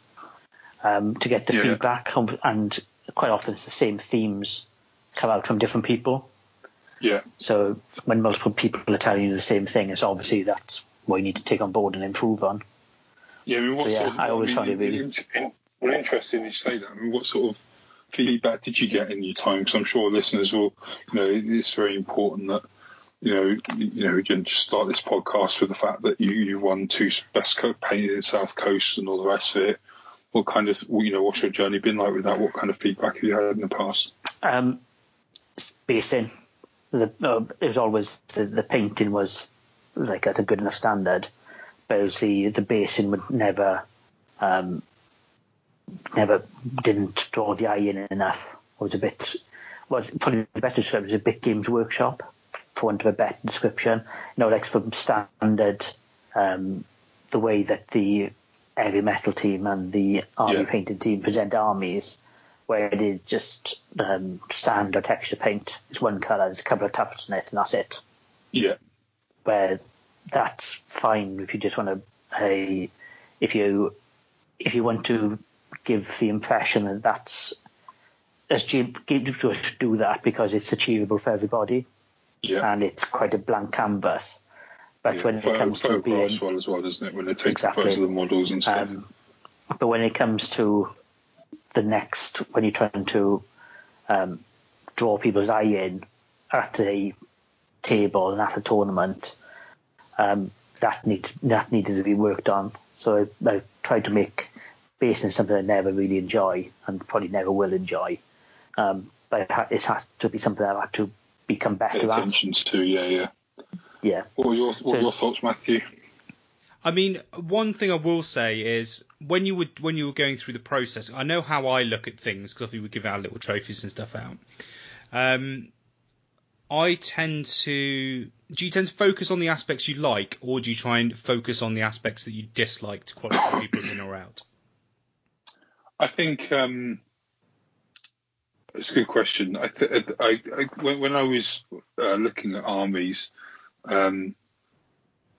um, to get the Yeah. feedback and quite often it's the same themes come out from different people. Yeah. So when multiple people are telling you the same thing, it's obviously that's what you need to take on board and improve on. Yeah, I mean, what So, yeah, sort of, I always mean, found it really- in- in- Well, interesting you say that. I mean, what sort of feedback did you get in your time? Because I'm sure listeners will, you know, it's very important that, you know, you know, didn't just start this podcast with the fact that you, you won two best coat painted in South Coast and all the rest of it. What kind of, you know, what's your journey been like with that? What kind of feedback have you had in the past? Um, basing, the uh, it was always the, the painting was like at a good enough standard, but the the basing would never, um, never didn't draw the eye in enough. It was a bit, was probably the best description was a bit games workshop. For want of a better description. You know, like from standard, um, the way that the heavy metal team and the army Yeah. painted team present armies, where it is just um, sand or texture paint. It's one colour, there's a couple of tufts in it, and that's it. Yeah, Where that's fine if you just want to, a, if you if you want to give the impression that that's as to do that because it's achievable for everybody yeah. and it's quite a blank canvas. But yeah. when it comes to being, well as well, doesn't it? When they take Exactly. photos of the models and stuff. um, but when it comes to the next, when you're trying to um, draw people's eye in at a table and at a tournament, um, that need that needed to be worked on. So I, I tried to make on something I never really enjoy and probably never will enjoy. Um, but it, ha- it has to be something I had to become Pay better at. attention to, yeah, yeah. Yeah. What are your, what are So- your thoughts, Matthew? I mean, one thing I will say is when you would when you were going through the process, I know how I look at things because we would give our little trophies and stuff out. Um, I tend to. Do you tend to focus on the aspects you like, or do you try and focus on the aspects that you dislike to qualify people in or out? I think um, it's a good question. I, th- I, I when, I was uh, looking at armies, um,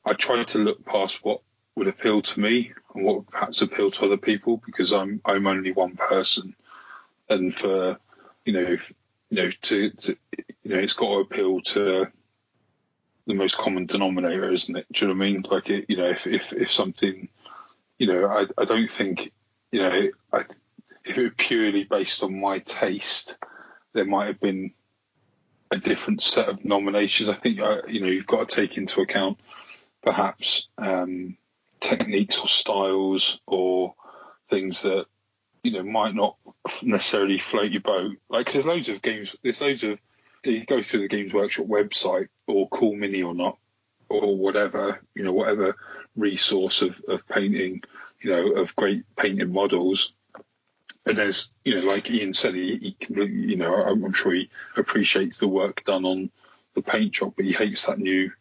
I tried to look past what would appeal to me and what would perhaps appeal to other people because I'm I'm only one person, and for you know you know to, to you know it's got to appeal to the most common denominator, isn't it? Do you know what I mean? Like it, you know if if if something you know I I don't think you know I if it were purely based on my taste, there might have been a different set of nominations. I think uh, you know you've got to take into account perhaps um, techniques or styles or things that you know might not necessarily float your boat. Like there's loads of games. There's loads of you go through the Games Workshop website or Cool Mini or not or whatever you know whatever resource of, of painting you know of great painted models and there's you know like Ian said he, he you know I'm, sure he appreciates the work done on the paint job but he hates that new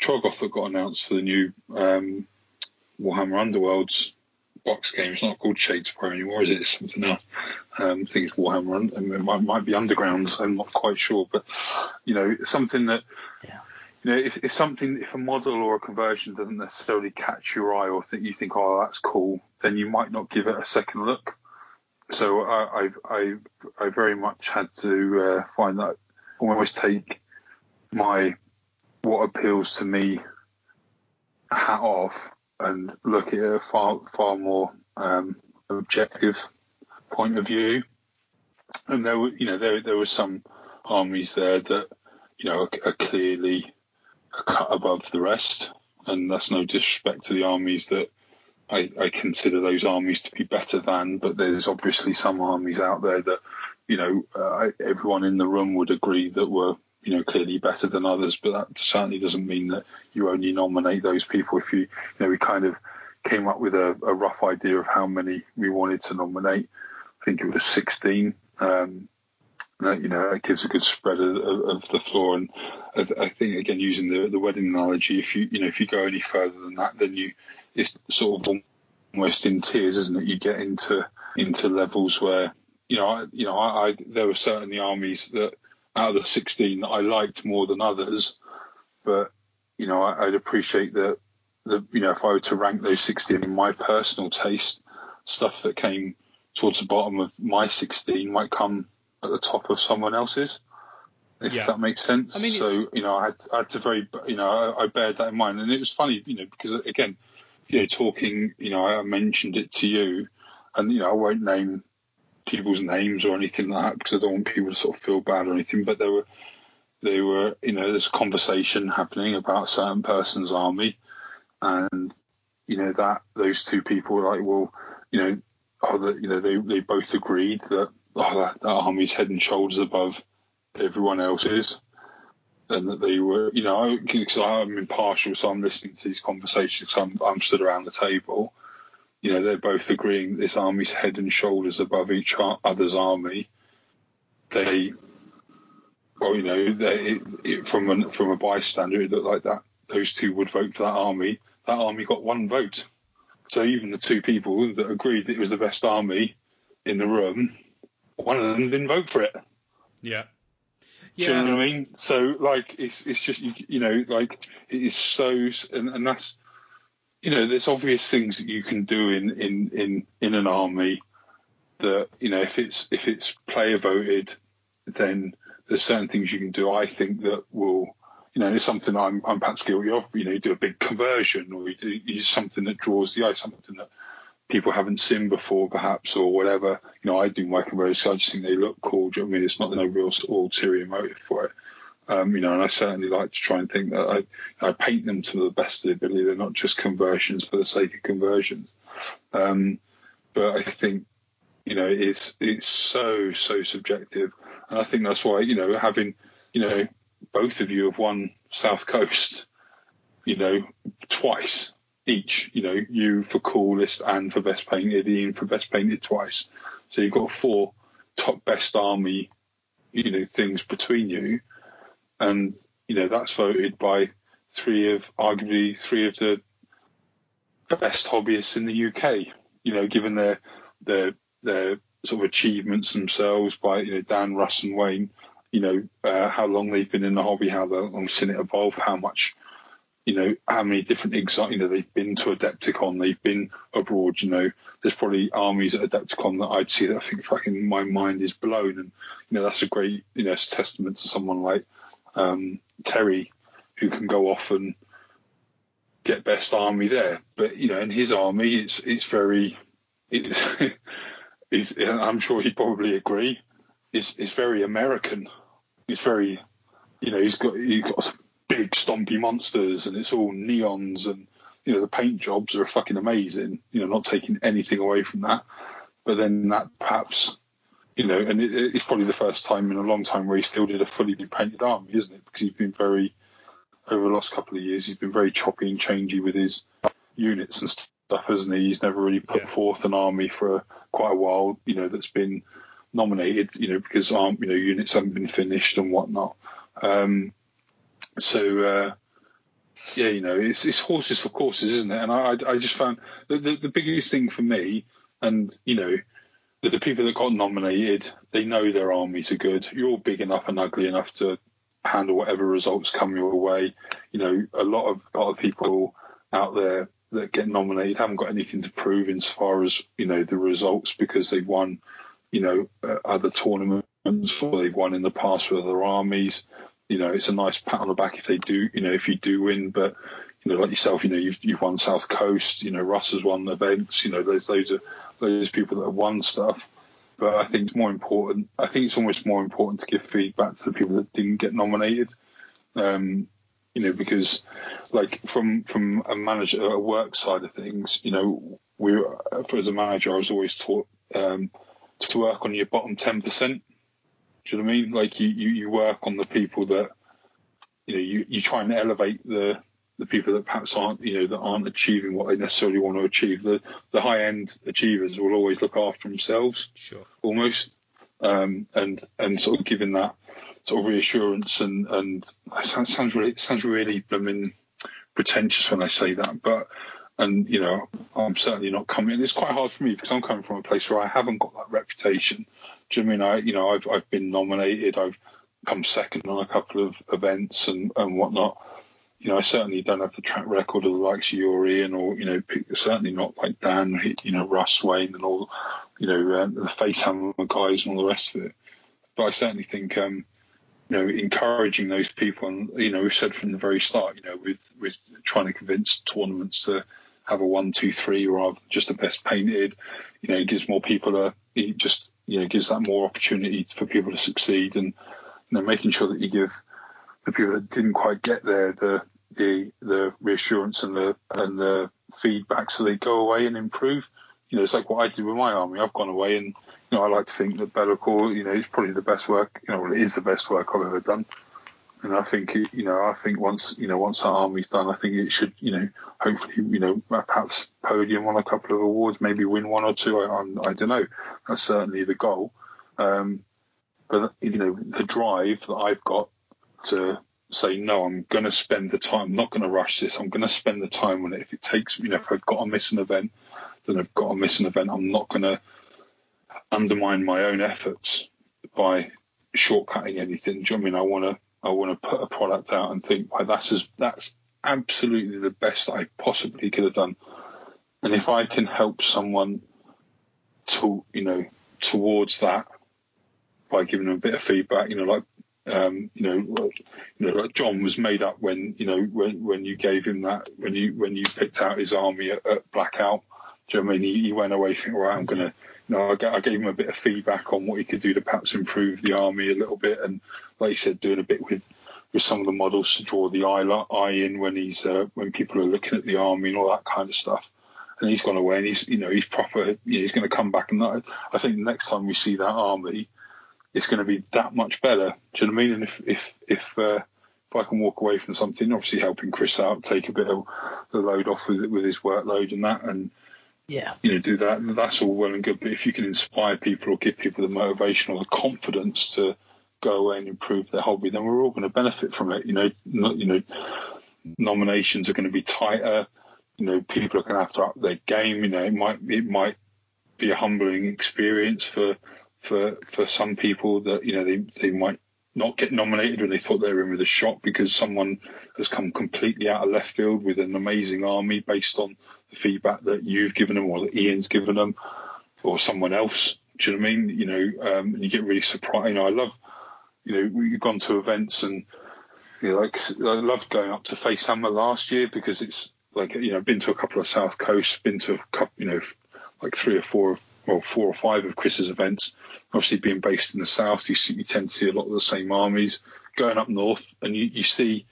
Troggoth that got announced for the new um, Warhammer Underworlds box game it's not called Shadespire anymore is it it's something else um, I think it's Warhammer and it might, might be Undergrounds I'm not quite sure but you know it's something that Yeah. you know, if, if something, if a model or a conversion doesn't necessarily catch your eye or think you think, oh, that's cool, then you might not give it a second look. So I, I've, I've, I very much had to uh, find that almost take my what appeals to me hat off and look at a far, far more um, objective point of view. And there were, you know, there there were some armies there that, you know, are, are clearly cut above the rest, and that's no disrespect to the armies that I, I consider those armies to be better than. But there's obviously some armies out there that, you know, uh, everyone in the room would agree that were, you know, clearly better than others. But that certainly doesn't mean that you only nominate those people. If you, you know, we kind of came up with a, a rough idea of how many we wanted to nominate. I think it was 16. Um, you know, it gives a good spread of, of, the floor. And I, I think again, using the, the wedding analogy, if you you know if you go any further than that, then you it's sort of almost in tears, isn't it? You get into into levels where you know I, you know I, I there were certainly armies that out of the 16 that I liked more than others, but you know I, I'd appreciate that the you know if I were to rank those 16 in my personal taste, stuff that came towards the bottom of my 16 might come at the top of someone else's, if Yeah. that makes sense. I mean, so you know, I had, I had to very, you know, I, I bared that in mind, and it was funny, you know, because again, you know, talking, you know, I mentioned it to you, and you know, I won't name people's names or anything like that because I don't want people to sort of feel bad or anything, but there were, they were, you know, a conversation happening about certain person's army, and you know that those two people were like, well, you know, oh, that you know, they they both agreed that oh, that, that army's head and shoulders above everyone else's, and that they were, you know, because I'm impartial, so I'm listening to these conversations. So I'm, I'm stood around the table. You know, they're both agreeing this army's head and shoulders above each other's army. They well, you know, they, it, from a, from a bystander, it looked like that those two would vote for that army. That army got one vote. So even the two people that agreed that it was the best army in the room, one of them didn't vote for it. Yeah. Yeah. Do you know what I mean? So like it's it's just you, you know like it is so and, and that's you know there's obvious things that you can do in in in in an army that you know if it's if it's player voted then there's certain things you can do I think that will you know, it's something I'm, I'm perhaps guilty of. You know, you do a big conversion or you do you something that draws the eye, something that people haven't seen before, perhaps, or whatever. You know, I do conversions, so I just think they look cool. Do you know I mean? It's not no real ulterior motive for it. Um, you know, and I certainly like to try and think that I, I paint them to the best of the ability. They're not just conversions for the sake of conversions. Um, but I think, you know, it's it's so so subjective, and I think that's why you know having, you know, both of you have won South Coast, you know, twice each. You know, you for coolest and for best painted, Ian for best painted twice. So you've got four top best army, you know, things between you, and you know that's voted by three of arguably three of the best hobbyists in the UK. You know, given their their their sort of achievements themselves by you know Dan, Russ, and Wayne you know, uh, how long they've been in the hobby, how long they've seen it evolve, how much, you know, how many different exo- you know, they've been to Adepticon, they've been abroad, you know, there's probably armies at Adepticon that I'd see that I think fucking my mind is blown. And, you know, that's a great, you know, testament to someone like um, Terry who can go off and get best army there. But, you know, in his army, it's, it's very, it's, [laughs] it's, I'm sure he'd probably agree it's, it's very American. It's very, you know, he's got he's got big stompy monsters, and it's all neons, and you know the paint jobs are fucking amazing. You know, not taking anything away from that, but then that perhaps, you know, and it, it's probably the first time in a long time where he's fielded a fully painted army, isn't it? Because he's been very over the last couple of years, he's been very choppy and changey with his units and stuff, hasn't he? He's never really put yeah. forth an army for quite a while, you know, that's been nominated, you know, because um, you know units haven't been finished and whatnot. Um, so uh, yeah, you know, it's, it's horses for courses, isn't it? And I, I just found the, the, the biggest thing for me, and you know, the, the people that got nominated, they know their armies are good. You're big enough and ugly enough to handle whatever results come your way. You know, a lot of a lot of people out there that get nominated haven't got anything to prove as far as you know the results because they've won you know, uh, other tournaments or they've won in the past with other armies. You know, it's a nice pat on the back if they do, you know, if you do win. But you know, like yourself, you know, you've you've won South Coast. You know, Russ has won events. You know, there's loads of those people that have won stuff. But I think it's more important. I think it's almost more important to give feedback to the people that didn't get nominated. Um, you know, because like from from a manager, a work side of things, you know, we as a manager, I was always taught um, to work on your bottom 10%. Do you know what I mean? Like you, you, you work on the people that, you know, you, you try and elevate the, the people that perhaps aren't, you know, that aren't achieving what they necessarily want to achieve. The, the high end achievers will always look after themselves. Sure. Almost. Um, and, and sort of giving that sort of reassurance and, and it sounds really, it sounds really, I mean, pretentious when I say that, but and you know I'm certainly not coming. It's quite hard for me because I'm coming from a place where I haven't got that reputation. Do you I mean I you know I've I've been nominated, I've come second on a couple of events and and whatnot. You know I certainly don't have the track record of the likes of Ian or you know certainly not like Dan, you know Russ Wayne and all you know uh, the Facehammer guys and all the rest of it. But I certainly think um, you know, encouraging those people, and you know, we've said from the very start, you know, with with trying to convince tournaments to have a one, two, three rather than just the best painted. You know, it gives more people a just know gives that more opportunity for people to succeed, and you know, making sure that you give the people that didn't quite get there the the the reassurance and the and the feedback so they go away and improve. You know, it's like what I did with my army. I've gone away and you know I like to think that Be'lakor, you know, is probably the best work. You know, well, it is the best work I've ever done. And I think, you know, I think once, you know, once that army's done, I think it should, you know, hopefully, you know, perhaps podium on a couple of awards, maybe win one or two. I, I, I don't know. That's certainly the goal. Um, but you know the drive that I've got to say no, I'm going to spend the time. I'm not going to rush this. I'm going to spend the time on it. If it takes, you know, if I've got to miss an event, then I've got to miss an event. I'm not going to undermine my own efforts by shortcutting anything. Do you know I mean I want to I want to put a product out and think, well, that's as that's absolutely the best I possibly could have done. And if I can help someone to you know towards that by giving them a bit of feedback, you know, like um, you know, you know, like John was made up when you know when when you gave him that when you when you picked out his army at, at Blackout. Do you know I mean? He, he went away thinking, right, I'm gonna no, I, I, gave him a bit of feedback on what he could do to perhaps improve the army a little bit, and like you said, doing a bit with with some of the models to draw the eye, eye in when he's uh, when people are looking at the army and all that kind of stuff. And he's gone away, and he's you know he's proper. You know, he's going to come back, and I, I think next time we see that army, it's going to be that much better. Do you know what I mean? And if if if uh, if I can walk away from something, obviously helping Chris out, take a bit of the load off with with his workload and that, and yeah, you know, do that. That's all well and good. But if you can inspire people or give people the motivation or the confidence to go away and improve their hobby, then we're all going to benefit from it. You know, not, you know, nominations are going to be tighter. You know, people are going to have to up their game. You know, it might it might be a humbling experience for for for some people that you know they they might not get nominated when they thought they were in with a shot because someone has come completely out of left field with an amazing army based on the feedback that you've given them or that Ian's given them or someone else. Do you know what I mean? You know, um, you get really surprised. You know, I love, you know, we've gone to events and, you know, like I loved going up to Facehammer last year because it's like, you know, I've been to a couple of South Coast, been to a couple, you know, like three or four of, well, four or five of Chris's events. Obviously, being based in the south, you, see, you tend to see a lot of the same armies. Going up north, and you, you see,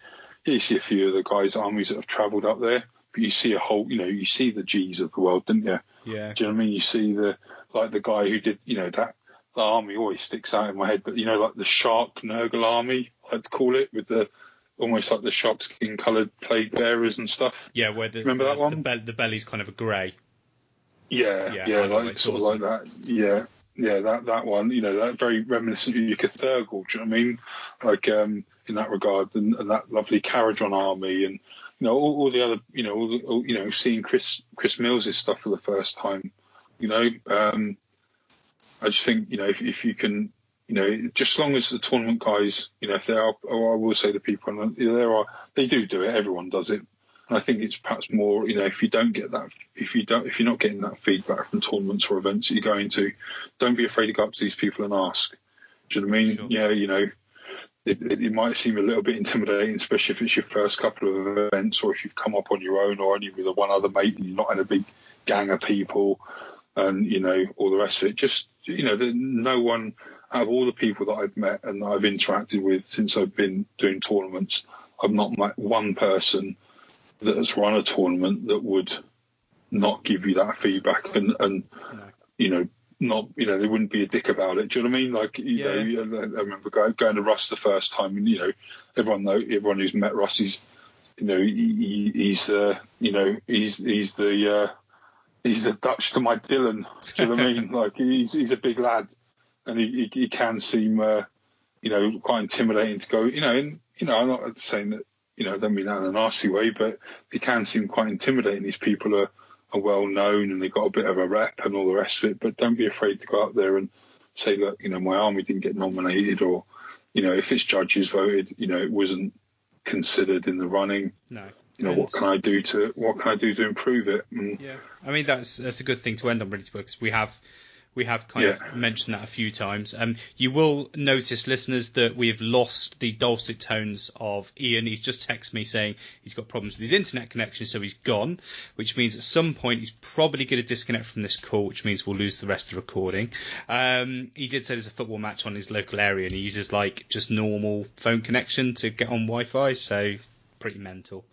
you see a few of the guys' armies that have travelled up there you see a whole, you know, you see the G's of the world, didn't you? Yeah. Do you know what I mean? You see the like the guy who did, you know, that the army always sticks out in my head, but you know, like the shark Nurgle army, I'd call it, with the almost like the shark skin coloured plague bearers and stuff. Yeah, where the remember the, that one? The, be- the belly's kind of a grey. Yeah, yeah, yeah like sort awesome. of like that. Yeah, yeah, that that one. You know, that very reminiscent of your Cthulhu. Do you know what I mean? Like um, in that regard, and, and that lovely Kharadron army, and you know, all, all the other, you know, all, all, you know, seeing Chris Chris Mills' stuff for the first time, you know, um, I just think, you know, if, if you can, you know, just as long as the tournament guys, you know, if there are, or I will say to people, and there are, they do do it, everyone does it. And I think it's perhaps more, you know, if you don't get that, if you don't, if you're not getting that feedback from tournaments or events that you're going to, don't be afraid to go up to these people and ask. Do you know what I mean? Sure. Yeah, you know, it, it, might seem a little bit intimidating, especially if it's your first couple of events or if you've come up on your own or only with one other mate and you're not in a big gang of people and, you know, all the rest of it. Just, you know, no one out of all the people that I've met and I've interacted with since I've been doing tournaments, I've not met one person that has run a tournament that would not give you that feedback and, and you know, not you know they wouldn't be a dick about it. Do you know what I mean? Like you yeah. know, I remember going, to Russ the first time, and you know, everyone know everyone who's met Russ, he's you know he, he's uh, you know he's he's the uh, he's the Dutch to my Dillon. Do you know what I mean? [laughs] Like he's he's a big lad, and he he, he can seem uh, you know quite intimidating to go. You know, and you know I'm not saying that you know I don't mean that in a nasty way, but he can seem quite intimidating. These people are are well known and they've got a bit of a rep and all the rest of it. But don't be afraid to go out there and say, look, you know, my army didn't get nominated, or you know, if its judges voted, you know, it wasn't considered in the running. No. You know, and what can I do to what can I do to improve it? And, yeah, I mean that's that's a good thing to end on, really, because we have we have kind yeah. of mentioned that a few times. Um, you will notice, listeners, that we've lost the dulcet tones of Ian. He's just texted me saying he's got problems with his internet connection, so he's gone, which means at some point he's probably going to disconnect from this call, which means we'll lose the rest of the recording. Um, he did say there's a football match on his local area, and he uses like just normal phone connection to get on Wi-Fi, so pretty mental.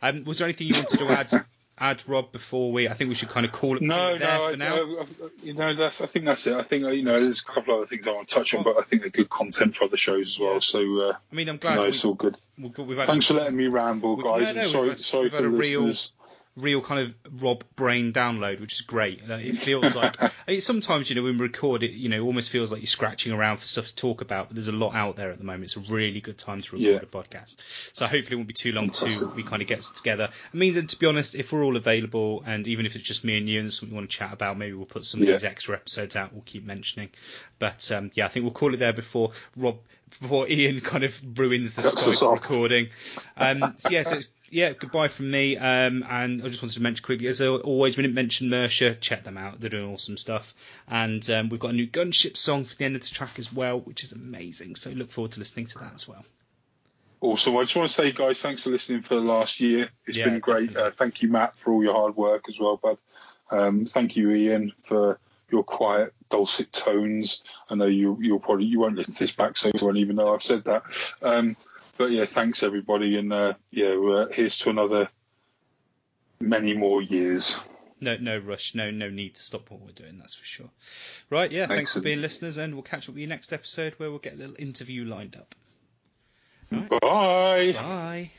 Um, was there anything you wanted to add add, Rob, before we? I think we should kind of call it no, no, for I, now. I, you know, that's. I think that's it. I think uh, you know, there's a couple other things I want to touch on, but I think they're good content for other shows as well. So uh, I mean, I'm glad. No, it's all good. We've, we've Thanks for letting me ramble, guys. No, no, sorry, had, sorry for the listeners. Real kind of Rob brain download, which is great. It feels [laughs] like it, sometimes you know when we record it, you know, it almost feels like you're scratching around for stuff to talk about. But there's a lot out there at the moment. It's a really good time to record Yeah. a podcast. So hopefully it won't be too long Fantastic. we kind of get together. I mean, then, to be honest, if we're all available and even if it's just me and you and there's something we want to chat about, maybe we'll put some of Yeah. these extra episodes out. We'll keep mentioning. But um, yeah, I think we'll call it there before Rob, before Ian kind of ruins the Skype recording. Um, so yeah, so [laughs] it's- yeah, goodbye from me. Um, and I just wanted to mention quickly, as always, we didn't mention Mercia. Check them out; they're doing awesome stuff. And um, we've got a new Gunship song for the end of the track as well, which is amazing. So look forward to listening to that as well. Awesome. I just want to say, guys, thanks for listening for the last year. It's Yeah, been great. Uh, thank you, Matt, for all your hard work as well, bud. Um, thank you, Ian, for your quiet, dulcet tones. I know you you'll probably you won't listen to this back, so you won't even know I've said that. Um, but yeah, thanks everybody, and uh, yeah, we're, here's to another many more years. No, no rush, no, no need to stop what we're doing. That's for sure. Right, yeah. Thanks for being listeners, and we'll catch up with you next episode where we'll get a little interview lined up. Bye. Bye.